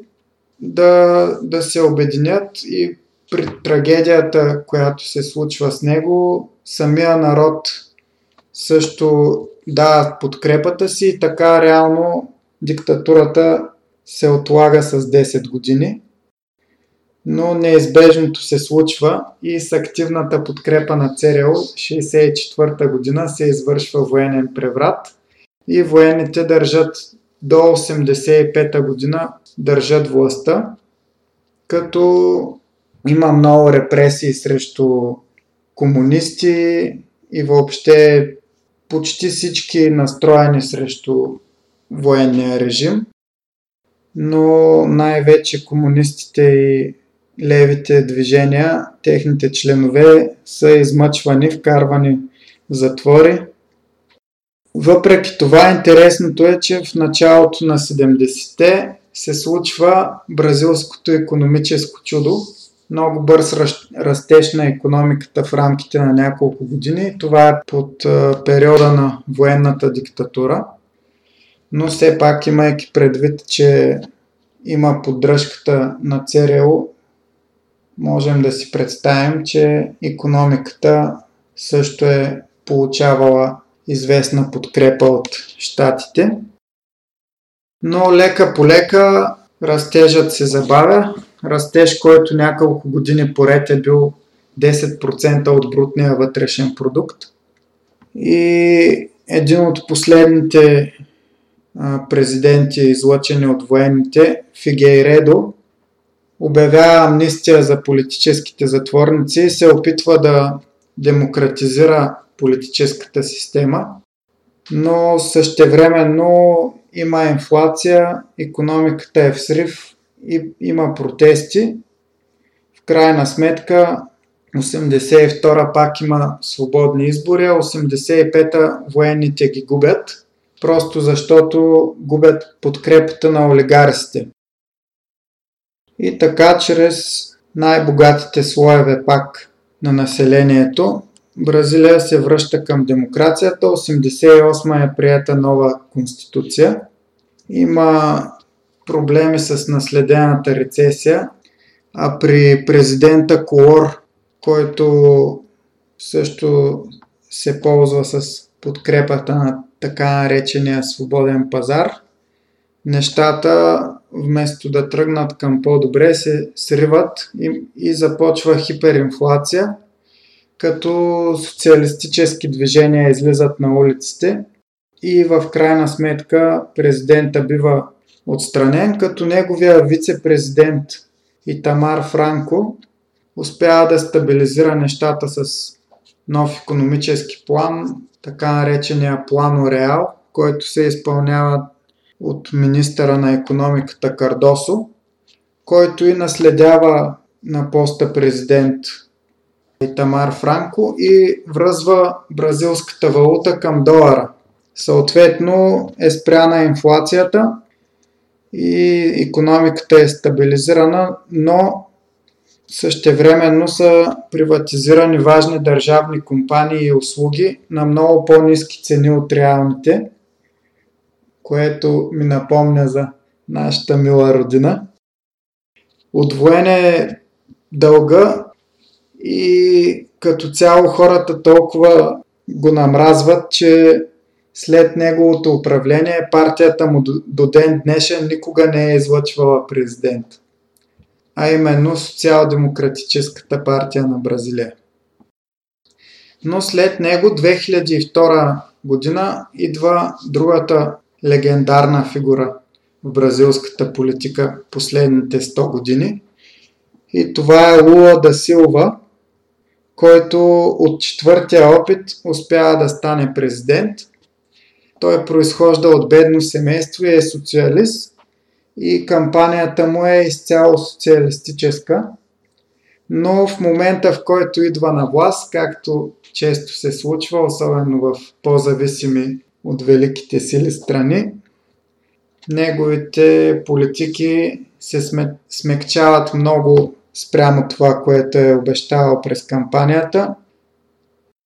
да, да се обединят и при трагедията, която се случва с него, самия народ също дава подкрепата си и така реално диктатурата се отлага с 10 години, но неизбежното се случва и с активната подкрепа на ЦРУ 64 година се извършва военен преврат и военните държат до 85 година държат властта, като има много репресии срещу комунисти и въобще почти всички настроени срещу военния режим но най-вече комунистите и левите движения, техните членове са измъчвани, вкарвани в затвори. Въпреки това, интересното е, че в началото на 70-те се случва бразилското економическо чудо. Много бърз растеж на економиката в рамките на няколко години. Това е под периода на военната диктатура но все пак имайки предвид, че има поддръжката на ЦРУ, можем да си представим, че економиката също е получавала известна подкрепа от щатите. Но лека по лека растежът се забавя. Растеж, който няколко години поред е бил 10% от брутния вътрешен продукт. И един от последните президенти, излъчени от военните, Фигейредо, обявява амнистия за политическите затворници и се опитва да демократизира политическата система, но същевременно има инфлация, економиката е в срив и има протести. В крайна сметка 82-а пак има свободни избори, а 85-та военните ги губят, просто защото губят подкрепата на олигарсите. И така, чрез най-богатите слоеве пак на населението, Бразилия се връща към демокрацията. 88 е прията нова конституция. Има проблеми с наследената рецесия, а при президента Колор, който също се ползва с подкрепата на така наречения свободен пазар, нещата вместо да тръгнат към по-добре се сриват и, и започва хиперинфлация – като социалистически движения излизат на улиците и в крайна сметка президента бива отстранен, като неговия вице-президент Итамар Франко успява да стабилизира нещата с нов економически план, така наречения план Реал, който се изпълнява от министъра на економиката Кардосо, който и наследява на поста президент Тамар Франко и връзва бразилската валута към долара. Съответно е спряна инфлацията и економиката е стабилизирана, но същевременно са приватизирани важни държавни компании и услуги на много по-низки цени от реалните, което ми напомня за нашата мила родина. Отвоен е дълга и като цяло хората толкова го намразват, че след неговото управление партията му до, ден днешен никога не е излъчвала президент. А именно Социал-демократическата партия на Бразилия. Но след него 2002 година идва другата легендарна фигура в бразилската политика последните 100 години. И това е Луа да Силва, който от четвъртия опит успява да стане президент. Той произхожда от бедно семейство и е социалист и кампанията му е изцяло социалистическа. Но в момента, в който идва на власт, както често се случва, особено в по-зависими от великите сили страни, неговите политики се смекчават много спрямо това, което е обещавал през кампанията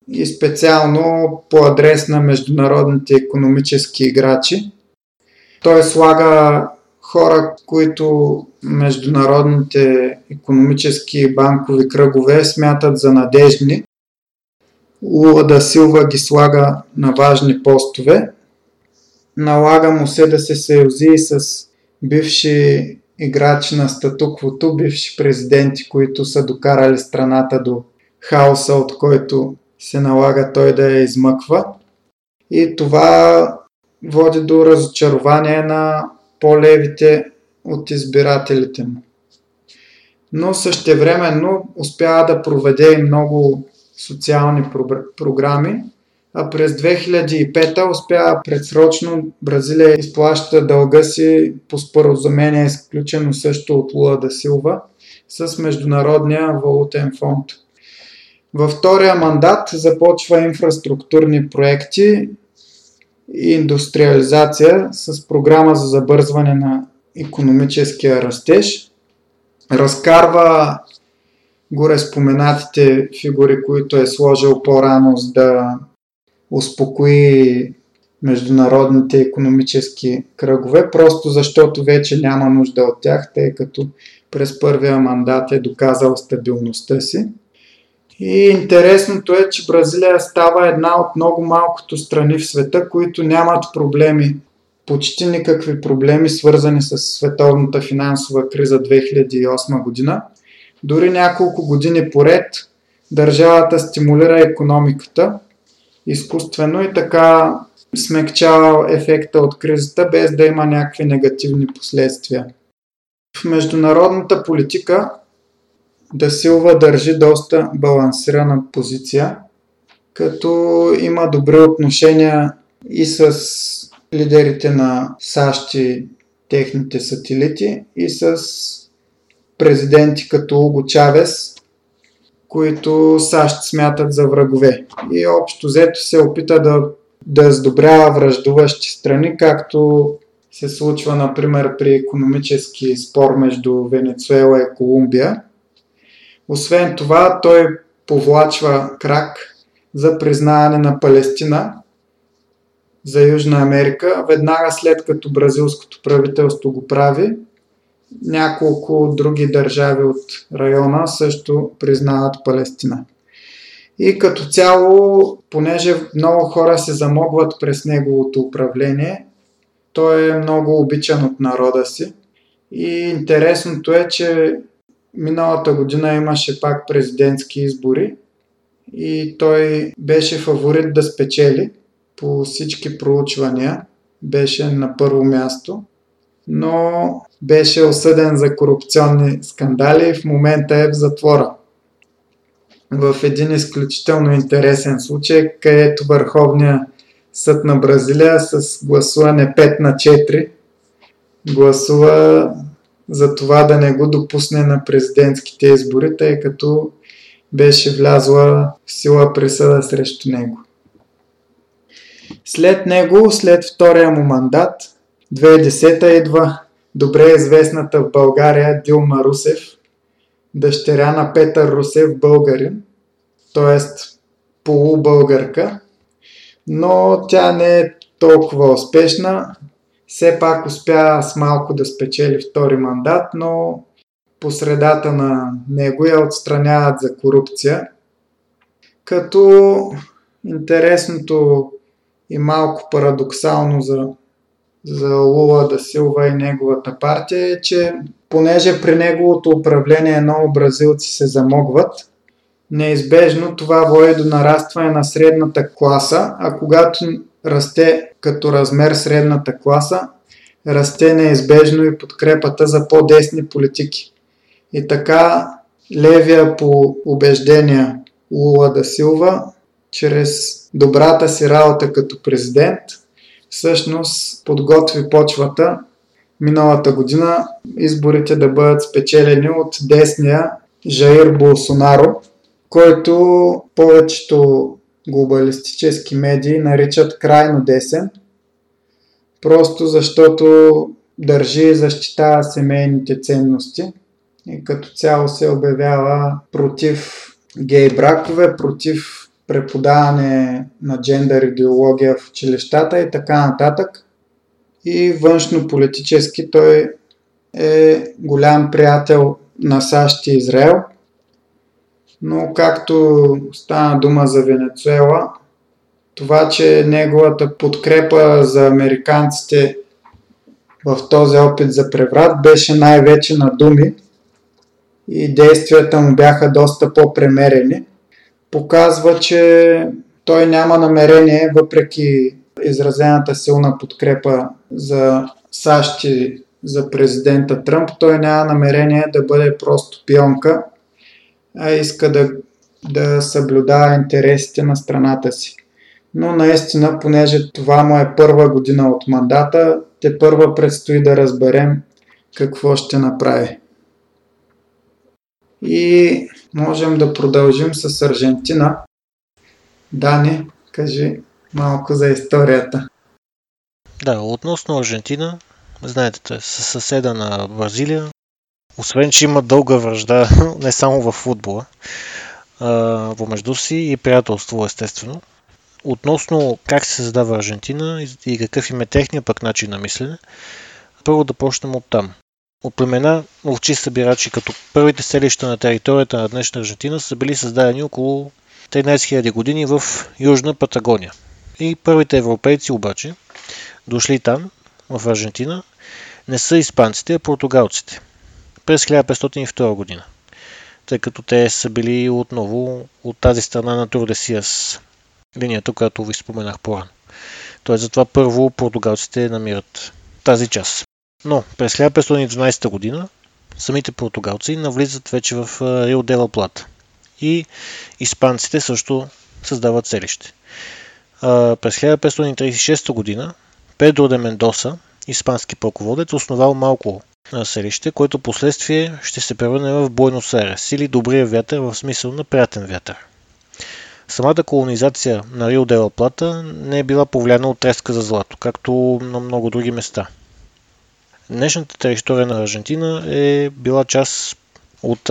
и специално по адрес на международните економически играчи. Той слага хора, които международните економически и банкови кръгове смятат за надежни. Лула да Силва ги слага на важни постове. Налага му се да се съюзи с бивши играчи на статуквото, бивши президенти, които са докарали страната до хаоса, от който се налага той да я измъква. И това води до разочарование на по-левите от избирателите му. Но същевременно успява да проведе и много социални програми, а през 2005 успя предсрочно Бразилия изплаща дълга си по споразумение, изключено също от Лула да Силва, с Международния валутен фонд. Във втория мандат започва инфраструктурни проекти и индустриализация с програма за забързване на економическия растеж. Разкарва горе споменатите фигури, които е сложил по-рано, за да успокои международните економически кръгове, просто защото вече няма нужда от тях, тъй като през първия мандат е доказал стабилността си. И интересното е, че Бразилия става една от много малкото страни в света, които нямат проблеми почти никакви проблеми, свързани с световната финансова криза 2008 година. Дори няколко години поред държавата стимулира економиката изкуствено и така смекчава ефекта от кризата, без да има някакви негативни последствия. В международната политика да Силва държи доста балансирана позиция, като има добри отношения и с лидерите на САЩ и техните сателити и с президенти като Уго Чавес, които САЩ смятат за врагове. И общо взето се опита да, да сдобрява връждуващи страни, както се случва, например, при економически спор между Венецуела и Колумбия. Освен това, той повлачва крак за признаване на Палестина за Южна Америка, веднага след като бразилското правителство го прави. Няколко други държави от района също признават Палестина. И като цяло, понеже много хора се замогват през неговото управление, той е много обичан от народа си. И интересното е, че миналата година имаше пак президентски избори и той беше фаворит да спечели по всички проучвания. Беше на първо място, но беше осъден за корупционни скандали и в момента е в затвора. В един изключително интересен случай, където Върховния съд на Бразилия с гласуване 5 на 4 гласува за това да не го допусне на президентските избори, тъй като беше влязла в сила присъда срещу него. След него, след втория му мандат, 2010 идва добре известната в България Дилма Русев, дъщеря на Петър Русев, българин, т.е. полубългарка, но тя не е толкова успешна. Все пак успя с малко да спечели втори мандат, но по средата на него я отстраняват за корупция. Като интересното и малко парадоксално за, за Лула да Силва и неговата партия е, че понеже при неговото управление много бразилци се замогват, неизбежно това води до нарастване на средната класа, а когато расте като размер средната класа, расте неизбежно и подкрепата за по-десни политики. И така левия по убеждения Лула да Силва, чрез добрата си работа като президент, всъщност подготви почвата миналата година изборите да бъдат спечелени от десния Жаир Болсонаро, който повечето глобалистически медии наричат крайно десен, просто защото държи и защитава семейните ценности и като цяло се обявява против гей бракове, против преподаване на джендър идеология в училищата и така нататък. И външно политически той е голям приятел на САЩ и Израел. Но както стана дума за Венецуела, това, че неговата подкрепа за американците в този опит за преврат беше най-вече на думи и действията му бяха доста по-премерени. Показва, че той няма намерение, въпреки изразената силна подкрепа за САЩ и за президента Тръмп, той няма намерение да бъде просто пионка, а иска да, да съблюдава интересите на страната си. Но наистина, понеже това му е първа година от мандата, те първа предстои да разберем какво ще направи. И можем да продължим с Аржентина. Дани, кажи малко за историята. Да, относно Аржентина, знаете, със съседа на Бразилия, освен, че има дълга връжда, не само в футбола, помежду си и приятелство, естествено. Относно как се създава Аржентина и какъв им е техния пък начин на мислене, първо да почнем от там. От племена овчи събирачи, като първите селища на територията на днешна Аржентина са били създадени около 13 000 години в Южна Патагония. И първите европейци обаче, дошли там, в Аржентина не са испанците, а португалците през 1502 година, тъй като те са били отново от тази страна на Турдесиас, линията, която ви споменах по-рано. Тоест, затова първо португалците намират тази част. Но през 1512 година самите португалци навлизат вече в Рио Дела Плата. И испанците също създават селище. През 1536 година Педро де Мендоса, испански пълководец, основал малко селище, което последствие ще се превърне в Буенос Айрес или добрия вятър в смисъл на приятен вятър. Самата колонизация на Рио Дела Плата не е била повлияна от треска за злато, както на много други места. Днешната територия на Аржентина е била част от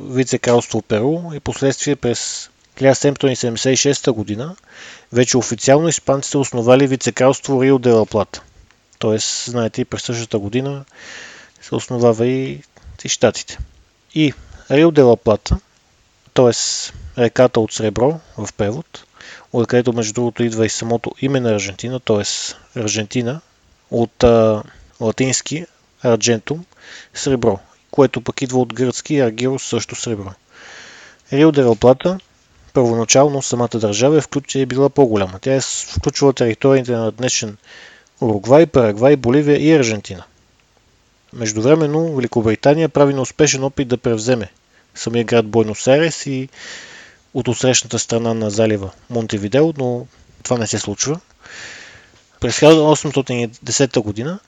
вице-кралство Перу и последствие през 1776 година вече официално испанците основали вице-кралство Рио де ла Плата. Тоест, знаете, и през същата година се основава и, и щатите. И Рио де ла Плата, т.е. реката от сребро в превод, откъдето между другото идва и самото име на Аржентина, т.е. Аржентина, от а, латински арджентум, сребро, което пък идва от гръцки аргирос също сребро. Рио де ла Плата първоначално самата държава е, е била по-голяма. Тя е включвала териториите на днешен Уругвай, Парагвай, Боливия и Аржентина. Междувременно Великобритания прави неуспешен опит да превземе самия град Буенос Айрес и от отсрещната страна на залива Монтевидео, но това не се случва. През 1810 година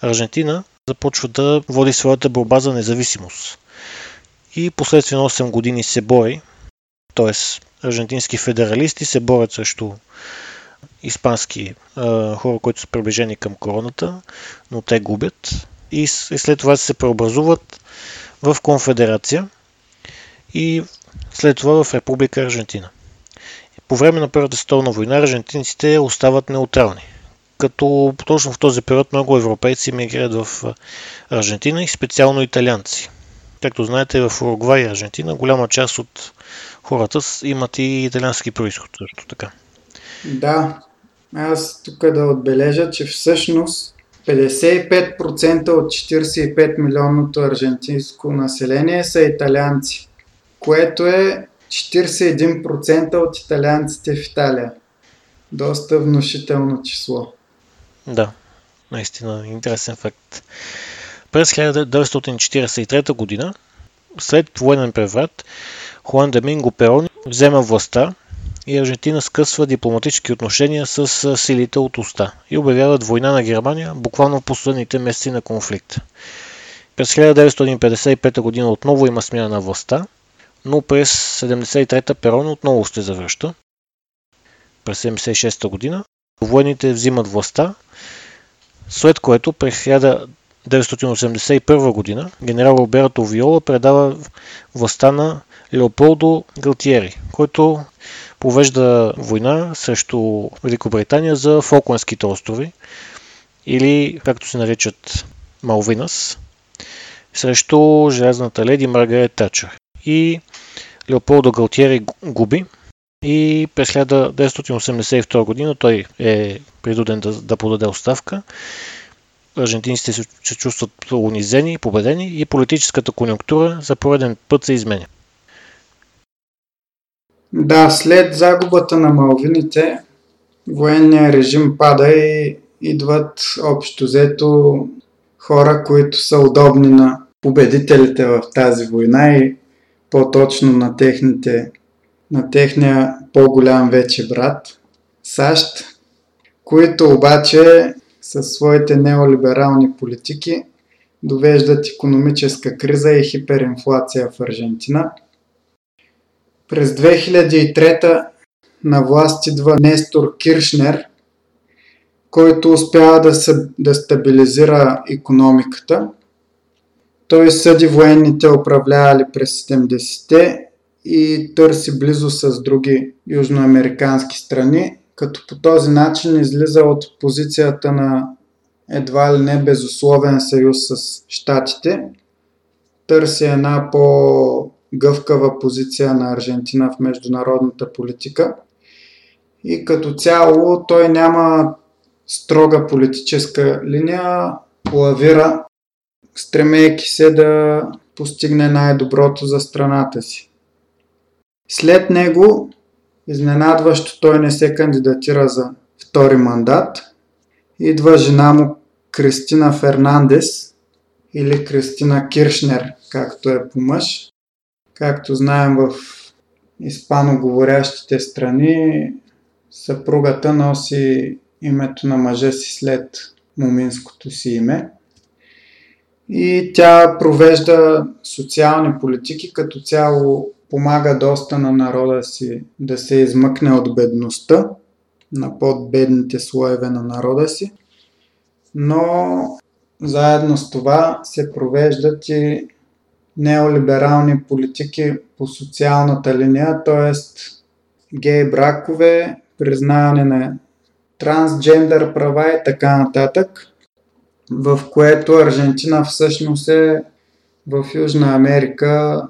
Аржентина започва да води своята борба за независимост. И последствие на 8 години се бори, т.е. аржентински федералисти се борят срещу испански а, хора, които са приближени към короната, но те губят и след това се преобразуват в конфедерация и след това в Република Аржентина. По време на Първата световна война аржентинците остават неутрални, като точно в този период много европейци мигрират в Аржентина и специално италианци. Както знаете, в Уругвай и Аржентина голяма част от хората имат и италиански происход също така. Да, аз тук да отбележа, че всъщност 55% от 45 милионното аржентинско население са италианци, което е 41% от италианците в Италия. Доста внушително число. Да, наистина интересен факт. През 1943 година, след военен преврат, Хуан Доминго Перон взема властта и Аржентина скъсва дипломатически отношения с силите от уста и обявяват война на Германия буквално в последните месеци на конфликт. През 1955 година отново има смяна на властта, но през 73-та Перон отново ще завръща. През 76-та година военните взимат властта, след което през 1981 година генерал Роберто Виола предава властта на Леополдо Галтиери, който повежда война срещу Великобритания за Фолкландските острови или, както се наричат, Малвинас, срещу железната леди Маргарет Тачър. И Леополдо Галтиери губи и през 1982 година той е придуден да, да подаде оставка. Аржентинците се, се чувстват унизени победени и политическата конюнктура за пореден път се изменя. Да, след загубата на Малвините, военния режим пада и идват общо взето хора, които са удобни на победителите в тази война и по-точно на, техните, на техния по-голям вече брат САЩ, които обаче със своите неолиберални политики довеждат економическа криза и хиперинфлация в Аржентина – през 2003 на власт идва Нестор Киршнер, който успява да, се, да стабилизира економиката. Той съди военните управлявали през 70-те и търси близо с други южноамерикански страни, като по този начин излиза от позицията на едва ли не безусловен съюз с щатите. Търси една по гъвкава позиция на Аржентина в международната политика. И като цяло той няма строга политическа линия лавира, стремейки се да постигне най-доброто за страната си. След него, изненадващо, той не се кандидатира за втори мандат. Идва жена му Кристина Фернандес или Кристина Киршнер, както е по мъж. Както знаем в испаноговорящите страни, съпругата носи името на мъжа си след моминското си име. И тя провежда социални политики, като цяло помага доста на народа си да се измъкне от бедността, на подбедните слоеве на народа си. Но заедно с това се провеждат и неолиберални политики по социалната линия, т.е. гей бракове, признаване на трансджендър права и така нататък, в което Аржентина всъщност е в Южна Америка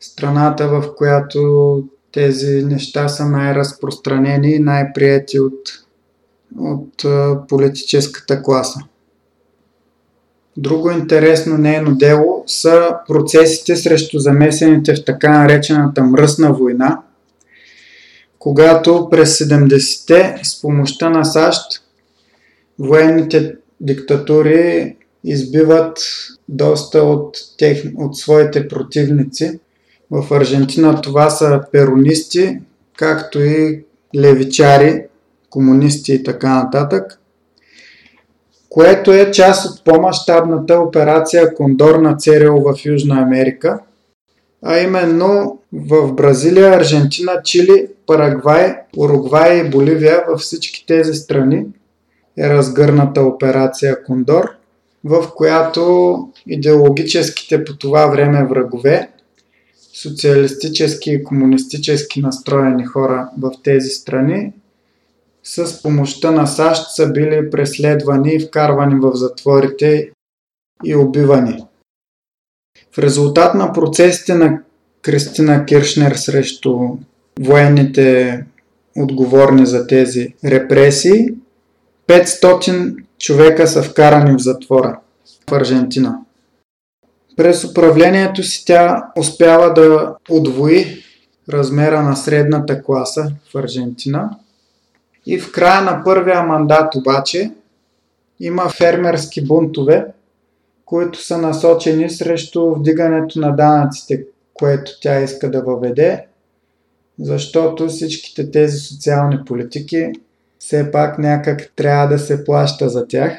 страната, в която тези неща са най-разпространени и най-прияти от, от политическата класа. Друго интересно нейно дело са процесите срещу замесените в така наречената мръсна война, когато през 70-те с помощта на САЩ военните диктатури избиват доста от, тех, от своите противници. В Аржентина това са перонисти, както и левичари, комунисти и така нататък което е част от по-масштабната операция Кондор на ЦРУ в Южна Америка, а именно в Бразилия, Аржентина, Чили, Парагвай, Уругвай и Боливия. Във всички тези страни е разгърната операция Кондор, в която идеологическите по това време врагове, социалистически и комунистически настроени хора в тези страни с помощта на САЩ са били преследвани, вкарвани в затворите и убивани. В резултат на процесите на Кристина Киршнер срещу военните отговорни за тези репресии, 500 човека са вкарани в затвора в Аржентина. През управлението си тя успява да удвои размера на средната класа в Аржентина – и в края на първия мандат обаче има фермерски бунтове, които са насочени срещу вдигането на данъците, което тя иска да въведе, защото всичките тези социални политики все пак някак трябва да се плаща за тях.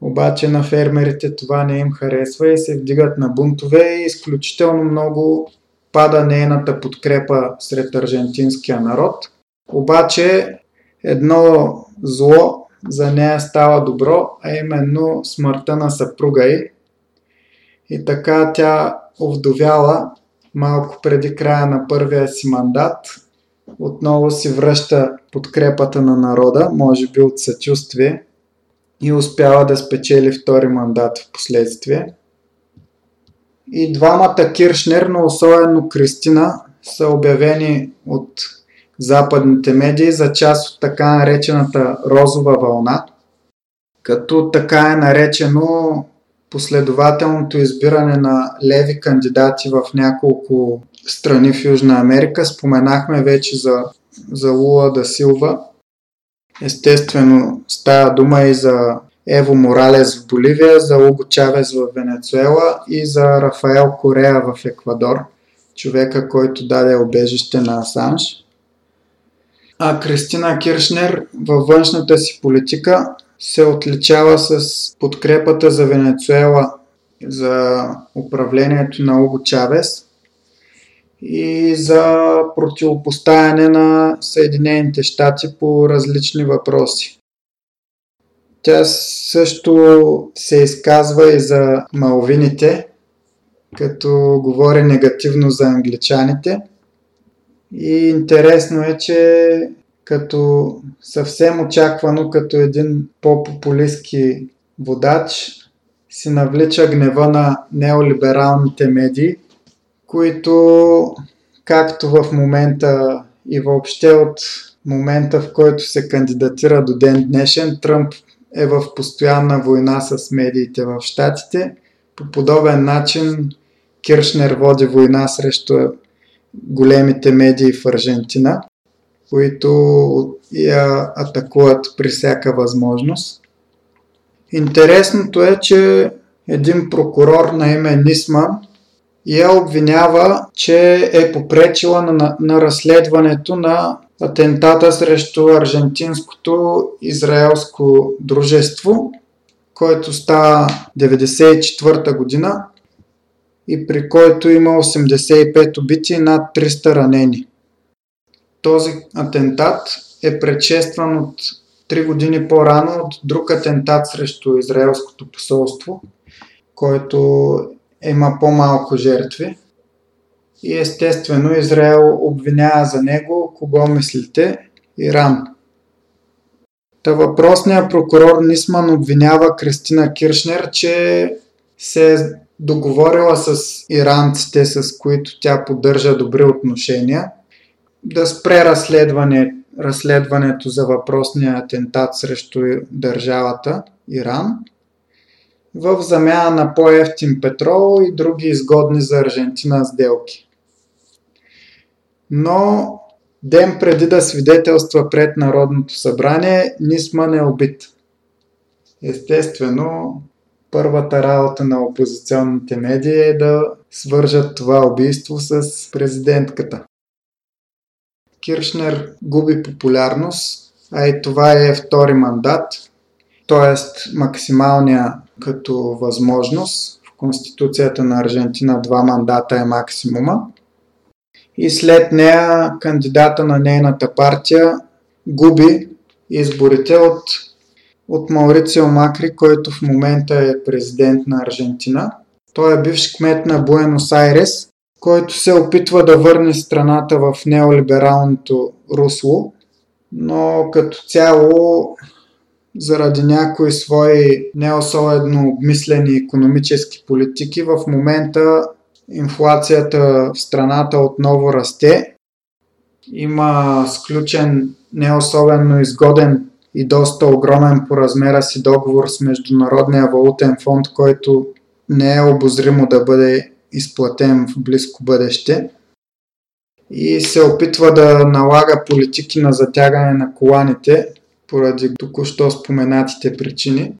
Обаче на фермерите това не им харесва и се вдигат на бунтове и изключително много пада нейната подкрепа сред аржентинския народ. Обаче едно зло за нея става добро, а именно смъртта на съпруга й. И така тя овдовяла малко преди края на първия си мандат. Отново си връща подкрепата на народа, може би от съчувствие, и успява да спечели втори мандат в последствие. И двамата Киршнер, но особено Кристина, са обявени от западните медии за част от така наречената розова вълна, като така е наречено последователното избиране на леви кандидати в няколко страни в Южна Америка. Споменахме вече за, за Лула да Силва. Естествено става дума и за Ево Моралес в Боливия, за Уго Чавес в Венецуела и за Рафаел Корея в Еквадор, човека, който даде обежище на Асанж а Кристина Киршнер във външната си политика се отличава с подкрепата за Венецуела за управлението на Уго Чавес и за противопоставяне на Съединените щати по различни въпроси. Тя също се изказва и за малвините, като говори негативно за англичаните – и интересно е, че като съвсем очаквано, като един по-популистски водач, си навлича гнева на неолибералните медии, които, както в момента и въобще от момента, в който се кандидатира до ден днешен, Тръмп е в постоянна война с медиите в Штатите. По подобен начин Киршнер води война срещу големите медии в Аржентина, които я атакуват при всяка възможност. Интересното е, че един прокурор на име Нисман я обвинява, че е попречила на, на разследването на атентата срещу аржентинското израелско дружество, който става 1994 година и при който има 85 убити и над 300 ранени. Този атентат е предшестван от 3 години по-рано от друг атентат срещу израелското посолство, който има по-малко жертви. И естествено Израел обвинява за него, кого мислите, Иран. Та въпросният прокурор Нисман обвинява Кристина Киршнер, че се е договорила с иранците, с които тя поддържа добри отношения, да спре разследване, разследването за въпросния атентат срещу държавата Иран – в замяна на по-ефтин петрол и други изгодни за Аржентина сделки. Но ден преди да свидетелства пред Народното събрание, Нисман е убит. Естествено, първата работа на опозиционните медии е да свържат това убийство с президентката. Киршнер губи популярност, а и това е втори мандат, т.е. максималния като възможност. В Конституцията на Аржентина два мандата е максимума. И след нея кандидата на нейната партия губи изборите от, от Маурицио Макри, който в момента е президент на Аржентина. Той е бивш кмет на Буенос Айрес, който се опитва да върне страната в неолибералното русло, но като цяло заради някои свои не особено обмислени економически политики, в момента инфлацията в страната отново расте. Има сключен не особено изгоден и доста огромен по размера си договор с Международния валутен фонд, който не е обозримо да бъде изплатен в близко бъдеще. И се опитва да налага политики на затягане на коланите, поради току-що споменатите причини,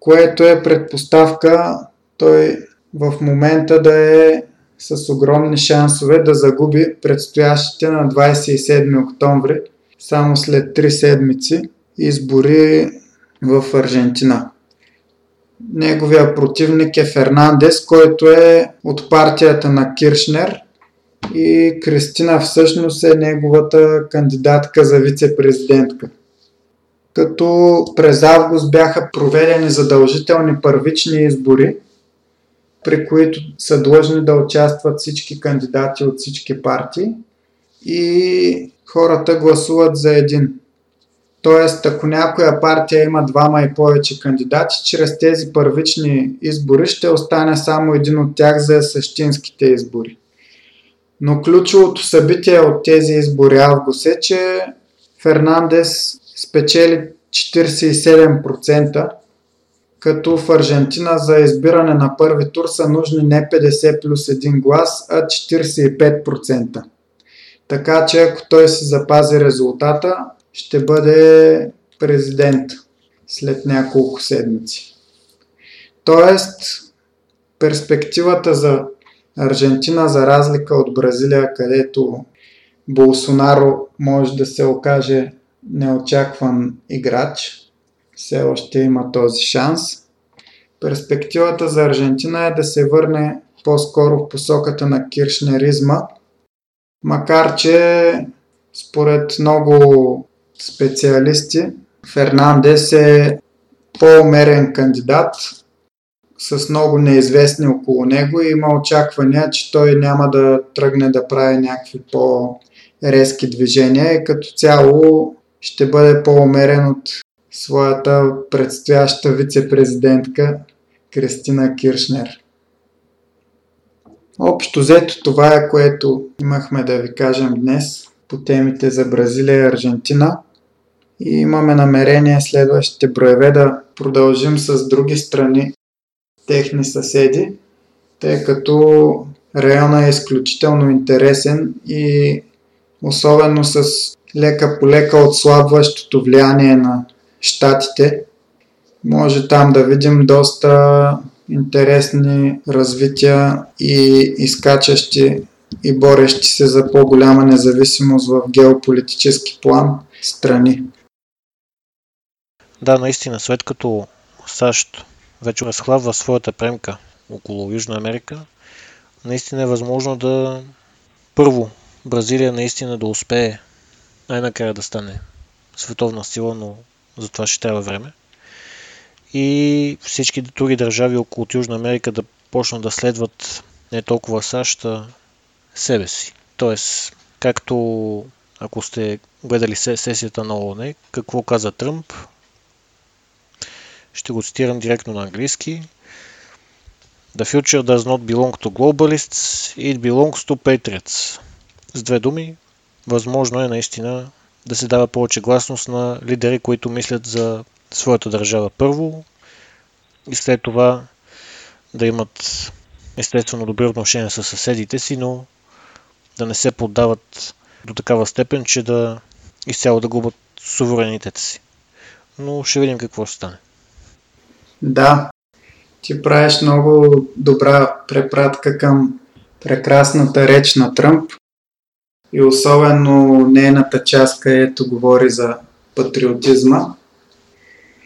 което е предпоставка той в момента да е с огромни шансове да загуби предстоящите на 27 октомври, само след 3 седмици, избори в Аржентина. Неговия противник е Фернандес, който е от партията на Киршнер и Кристина всъщност е неговата кандидатка за вице-президентка като през август бяха проведени задължителни първични избори, при които са длъжни да участват всички кандидати от всички партии и хората гласуват за един. Тоест, ако някоя партия има двама и повече кандидати, чрез тези първични избори ще остане само един от тях за същинските избори. Но ключовото събитие от тези избори август е, че Фернандес спечели 47%, като в Аржентина за избиране на първи тур са нужни не 50 плюс 1 глас, а 45%. Така че ако той си запази резултата, ще бъде президент след няколко седмици. Тоест, перспективата за Аржентина, за разлика от Бразилия, където Болсонаро може да се окаже неочакван играч. Все още има този шанс. Перспективата за Аржентина е да се върне по-скоро в посоката на киршнеризма, макар че според много специалисти Фернандес е по-умерен кандидат с много неизвестни около него и има очаквания, че той няма да тръгне да прави някакви по-резки движения и като цяло ще бъде по-умерен от своята предстояща вице-президентка Кристина Киршнер. Общо взето това е което имахме да ви кажем днес. по темите за Бразилия и Аржентина. И имаме намерение следващите броеве да продължим с други страни, техни съседи, тъй като района е изключително интересен и особено с лека по лека отслабващото влияние на щатите, може там да видим доста интересни развития и изкачащи и борещи се за по-голяма независимост в геополитически план страни. Да, наистина, след като САЩ вече разхлабва своята премка около Южна Америка, наистина е възможно да първо Бразилия наистина да успее най-накрая да стане световна сила, но за това ще трябва време. И всички други държави около Южна Америка да почнат да следват не толкова САЩ, а себе си. Тоест, както ако сте гледали сесията на ООН, какво каза Тръмп, ще го цитирам директно на английски. The future does not belong to globalists, it belongs to patriots. С две думи, възможно е наистина да се дава повече гласност на лидери, които мислят за своята държава първо и след това да имат естествено добри отношения с съседите си, но да не се поддават до такава степен, че да изцяло да губят суверенитета си. Но ще видим какво ще стане. Да, ти правиш много добра препратка към прекрасната реч на Тръмп и особено нейната част, където говори за патриотизма.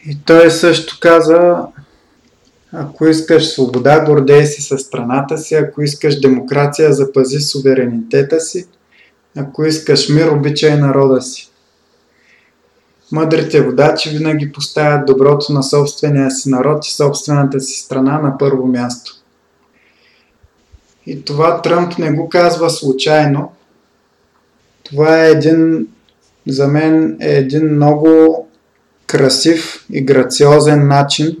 И той също каза, ако искаш свобода, гордей си със страната си, ако искаш демокрация, запази суверенитета си, ако искаш мир, обичай народа си. Мъдрите водачи винаги поставят доброто на собствения си народ и собствената си страна на първо място. И това Тръмп не го казва случайно. Това е един, за мен е един много красив и грациозен начин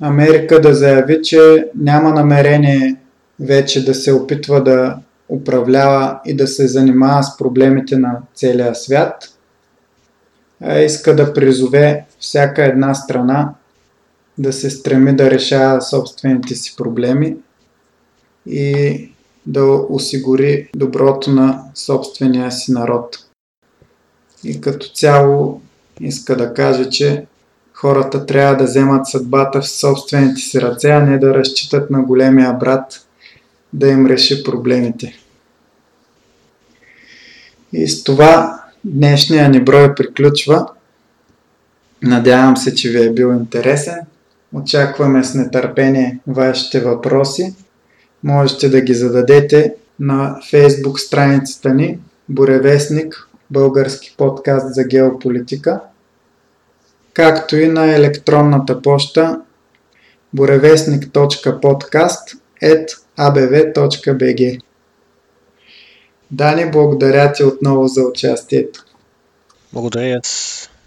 Америка да заяви, че няма намерение вече да се опитва да управлява и да се занимава с проблемите на целия свят – иска да призове всяка една страна да се стреми да решава собствените си проблеми и да осигури доброто на собствения си народ. И като цяло иска да каже, че хората трябва да вземат съдбата в собствените си ръце, а не да разчитат на големия брат да им реши проблемите. И с това Днешния ни брой приключва. Надявам се, че ви е бил интересен. Очакваме с нетърпение вашите въпроси. Можете да ги зададете на Facebook страницата ни Буревестник, български подкаст за геополитика, както и на електронната поща burevestnik.podcast.abv.bg Дани, благодаря ти отново за участието. Благодаря.